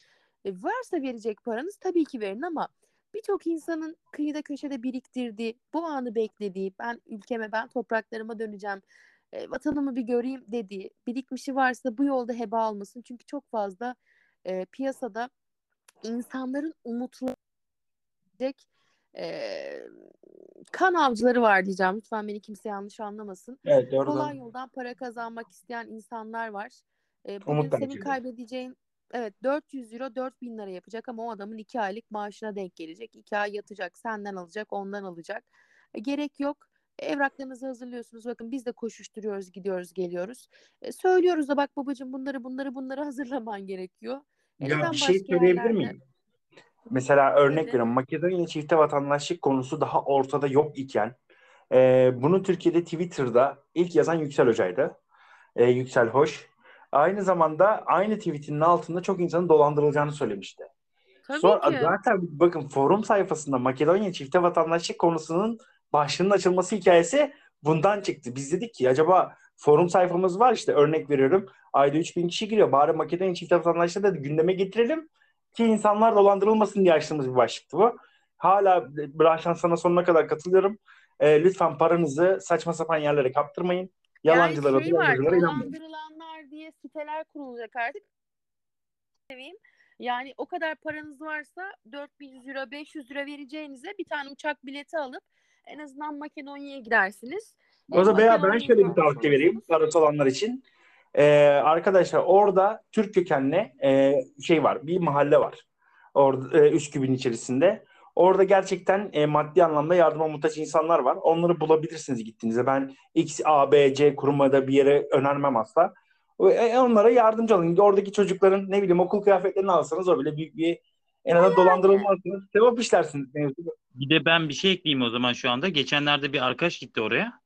e, varsa verecek paranız tabii ki verin ama birçok insanın kıyıda köşede biriktirdiği, bu anı beklediği, ben ülkeme, ben topraklarıma döneceğim, e, vatanımı bir göreyim dediği, birikmişi varsa bu yolda heba olmasın. Çünkü çok fazla e, piyasada insanların umutlanacak e, kan avcıları var diyeceğim. Lütfen beni kimse yanlış anlamasın. Evet doğru. Kolay yoldan para kazanmak isteyen insanlar var. E, bugün Umut senin kaybedeceğin evet 400 euro 4000 lira yapacak ama o adamın 2 aylık maaşına denk gelecek. 2 ay yatacak, senden alacak, ondan alacak. E, gerek yok. Evraklarınızı hazırlıyorsunuz. Bakın biz de koşuşturuyoruz, gidiyoruz, geliyoruz. E, söylüyoruz da bak babacığım bunları bunları bunları hazırlaman gerekiyor. E, Ya bir şey söyleyebilir yerlerde- miyim? Mesela örnek Tabii. veriyorum. Makedonya çifte vatandaşlık konusu daha ortada yok iken e, bunu Türkiye'de Twitter'da ilk yazan Yüksel Hoca'ydı. E, Yüksel Hoş. Aynı zamanda aynı tweetinin altında çok insanın dolandırılacağını söylemişti. Tabii Sonra ki. zaten bakın forum sayfasında Makedonya çifte vatandaşlık konusunun başlığının açılması hikayesi bundan çıktı. Biz dedik ki acaba forum sayfamız var işte örnek veriyorum. Ayda 3000 kişi giriyor. Bari Makedonya çifte vatandaşlığı da gündeme getirelim ki insanlar dolandırılmasın diye açtığımız bir başlıktı bu. Hala Brahşan sana sonuna kadar katılıyorum. E, lütfen paranızı saçma sapan yerlere kaptırmayın. Yalancılara, yani şey var, dolandırılanlar diye siteler kurulacak artık. Seveyim. Yani o kadar paranız varsa 400 lira 500 lira vereceğinize bir tane uçak bileti alıp en azından Makedonya'ya gidersiniz. O zaman veya ben şöyle bir tavsiye vereyim parası olanlar için. Ee, arkadaşlar orada Türk kökenli e, şey var, bir mahalle var. Orada e, Üsküp'ün içerisinde. Orada gerçekten e, maddi anlamda yardıma muhtaç insanlar var. Onları bulabilirsiniz gittiğinizde. Ben X, A, B, C kurumada bir yere önermem asla. E, onlara yardımcı olun. Oradaki çocukların ne bileyim okul kıyafetlerini alsanız o bile büyük bir en azından dolandırılmazsınız. Sevap işlersiniz. mevzu. Bir de ben bir şey ekleyeyim o zaman şu anda. Geçenlerde bir arkadaş gitti oraya.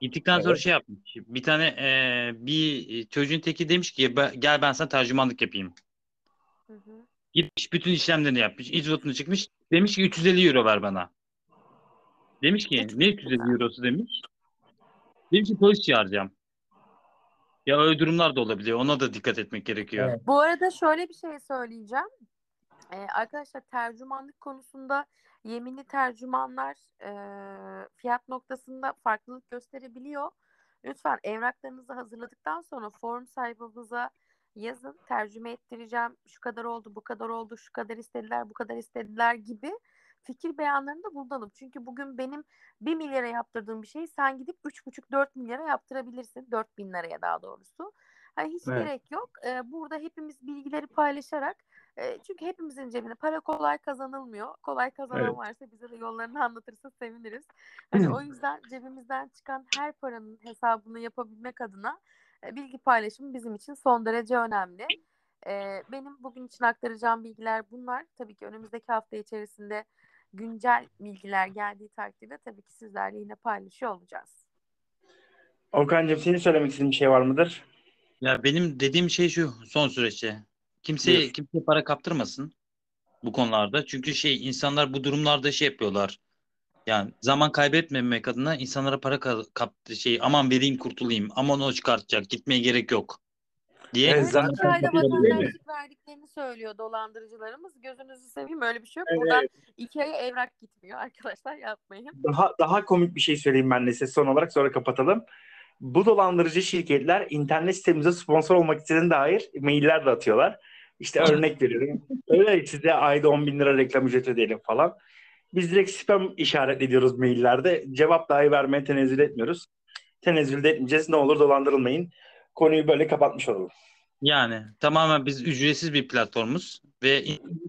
Gittikten sonra Evet. şey yapmış. Bir tane eee, bir çocuğun teki demiş ki "Be- gel ben sana tercümanlık yapayım. Hı hı. Gitmiş bütün işlemlerini yapmış. İcvotunu çıkmış. Demiş ki 350 euro ver bana. Demiş ki ne 350 eurosu demiş. Demiş ki polis çağıracağım. Ya öyle durumlar da olabiliyor. Ona da dikkat etmek gerekiyor. Evet. Bu arada şöyle bir şey söyleyeceğim. Ee, arkadaşlar tercümanlık konusunda yeminli tercümanlar e, fiyat noktasında farklılık gösterebiliyor. Lütfen evraklarınızı hazırladıktan sonra form sayfamıza yazın. Tercüme ettireceğim. Şu kadar oldu, bu kadar oldu, şu kadar istediler, bu kadar istediler gibi fikir beyanlarında bulunalım. Çünkü bugün benim 1 milyara yaptırdığım bir şeyi sen gidip 3,5-4 milyara yaptırabilirsin. 4 bin liraya daha doğrusu. Hani hiç Evet. gerek yok. Ee, burada hepimiz bilgileri paylaşarak e, çünkü hepimizin cebine para kolay kazanılmıyor. Kolay kazanan Evet. varsa bize de yollarını anlatırsa seviniriz. Hani o yüzden cebimizden çıkan her paranın hesabını yapabilmek adına bilgi paylaşımı bizim için son derece önemli. E, benim bugün için aktaracağım bilgiler bunlar. Tabii ki önümüzdeki hafta içerisinde güncel bilgiler geldiği takdirde tabii ki sizlerle yine paylaşıyor olacağız. Okan'cığım senin söylemek istediğin bir şey var mıdır? Ya benim dediğim şey şu son süreçte. Kimse kimse para kaptırmasın bu konularda. Çünkü şey insanlar bu durumlarda şey yapıyorlar. Yani zaman kaybetmemek adına insanlara para ka- kaptı şey aman vereyim kurtulayım. Aman o çıkartacak. Gitmeye gerek yok. Diye Evet, zaten iki ayda vatandaşlık verdiklerini söylüyor dolandırıcılarımız. Gözünüzü seveyim öyle bir şey yok. Evet. Buradan iki aya evrak gitmiyor arkadaşlar yapmayın. Daha daha komik bir şey söyleyeyim ben de size son olarak sonra kapatalım. Bu dolandırıcı şirketler internet sitemize sponsor olmak istediğine dair mailler de atıyorlar. İşte örnek veriyorum. Öyle size ayda 10 bin lira reklam ücreti ödeyelim falan. Biz direkt spam işaret ediyoruz maillerde. Cevap dahi vermeye tenezzül etmiyoruz. Tenezzül de etmeyeceğiz. Ne olur dolandırılmayın. Konuyu böyle kapatmış olalım. yani tamamen biz ücretsiz bir platformuz ve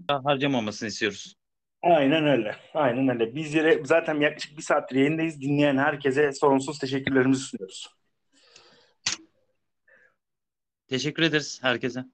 harcamamasını istiyoruz. Aynen öyle. Aynen öyle. Biz yine zaten yaklaşık bir saattir yayındayız. Dinleyen herkese sonsuz teşekkürlerimizi sunuyoruz. Teşekkür ederiz herkese.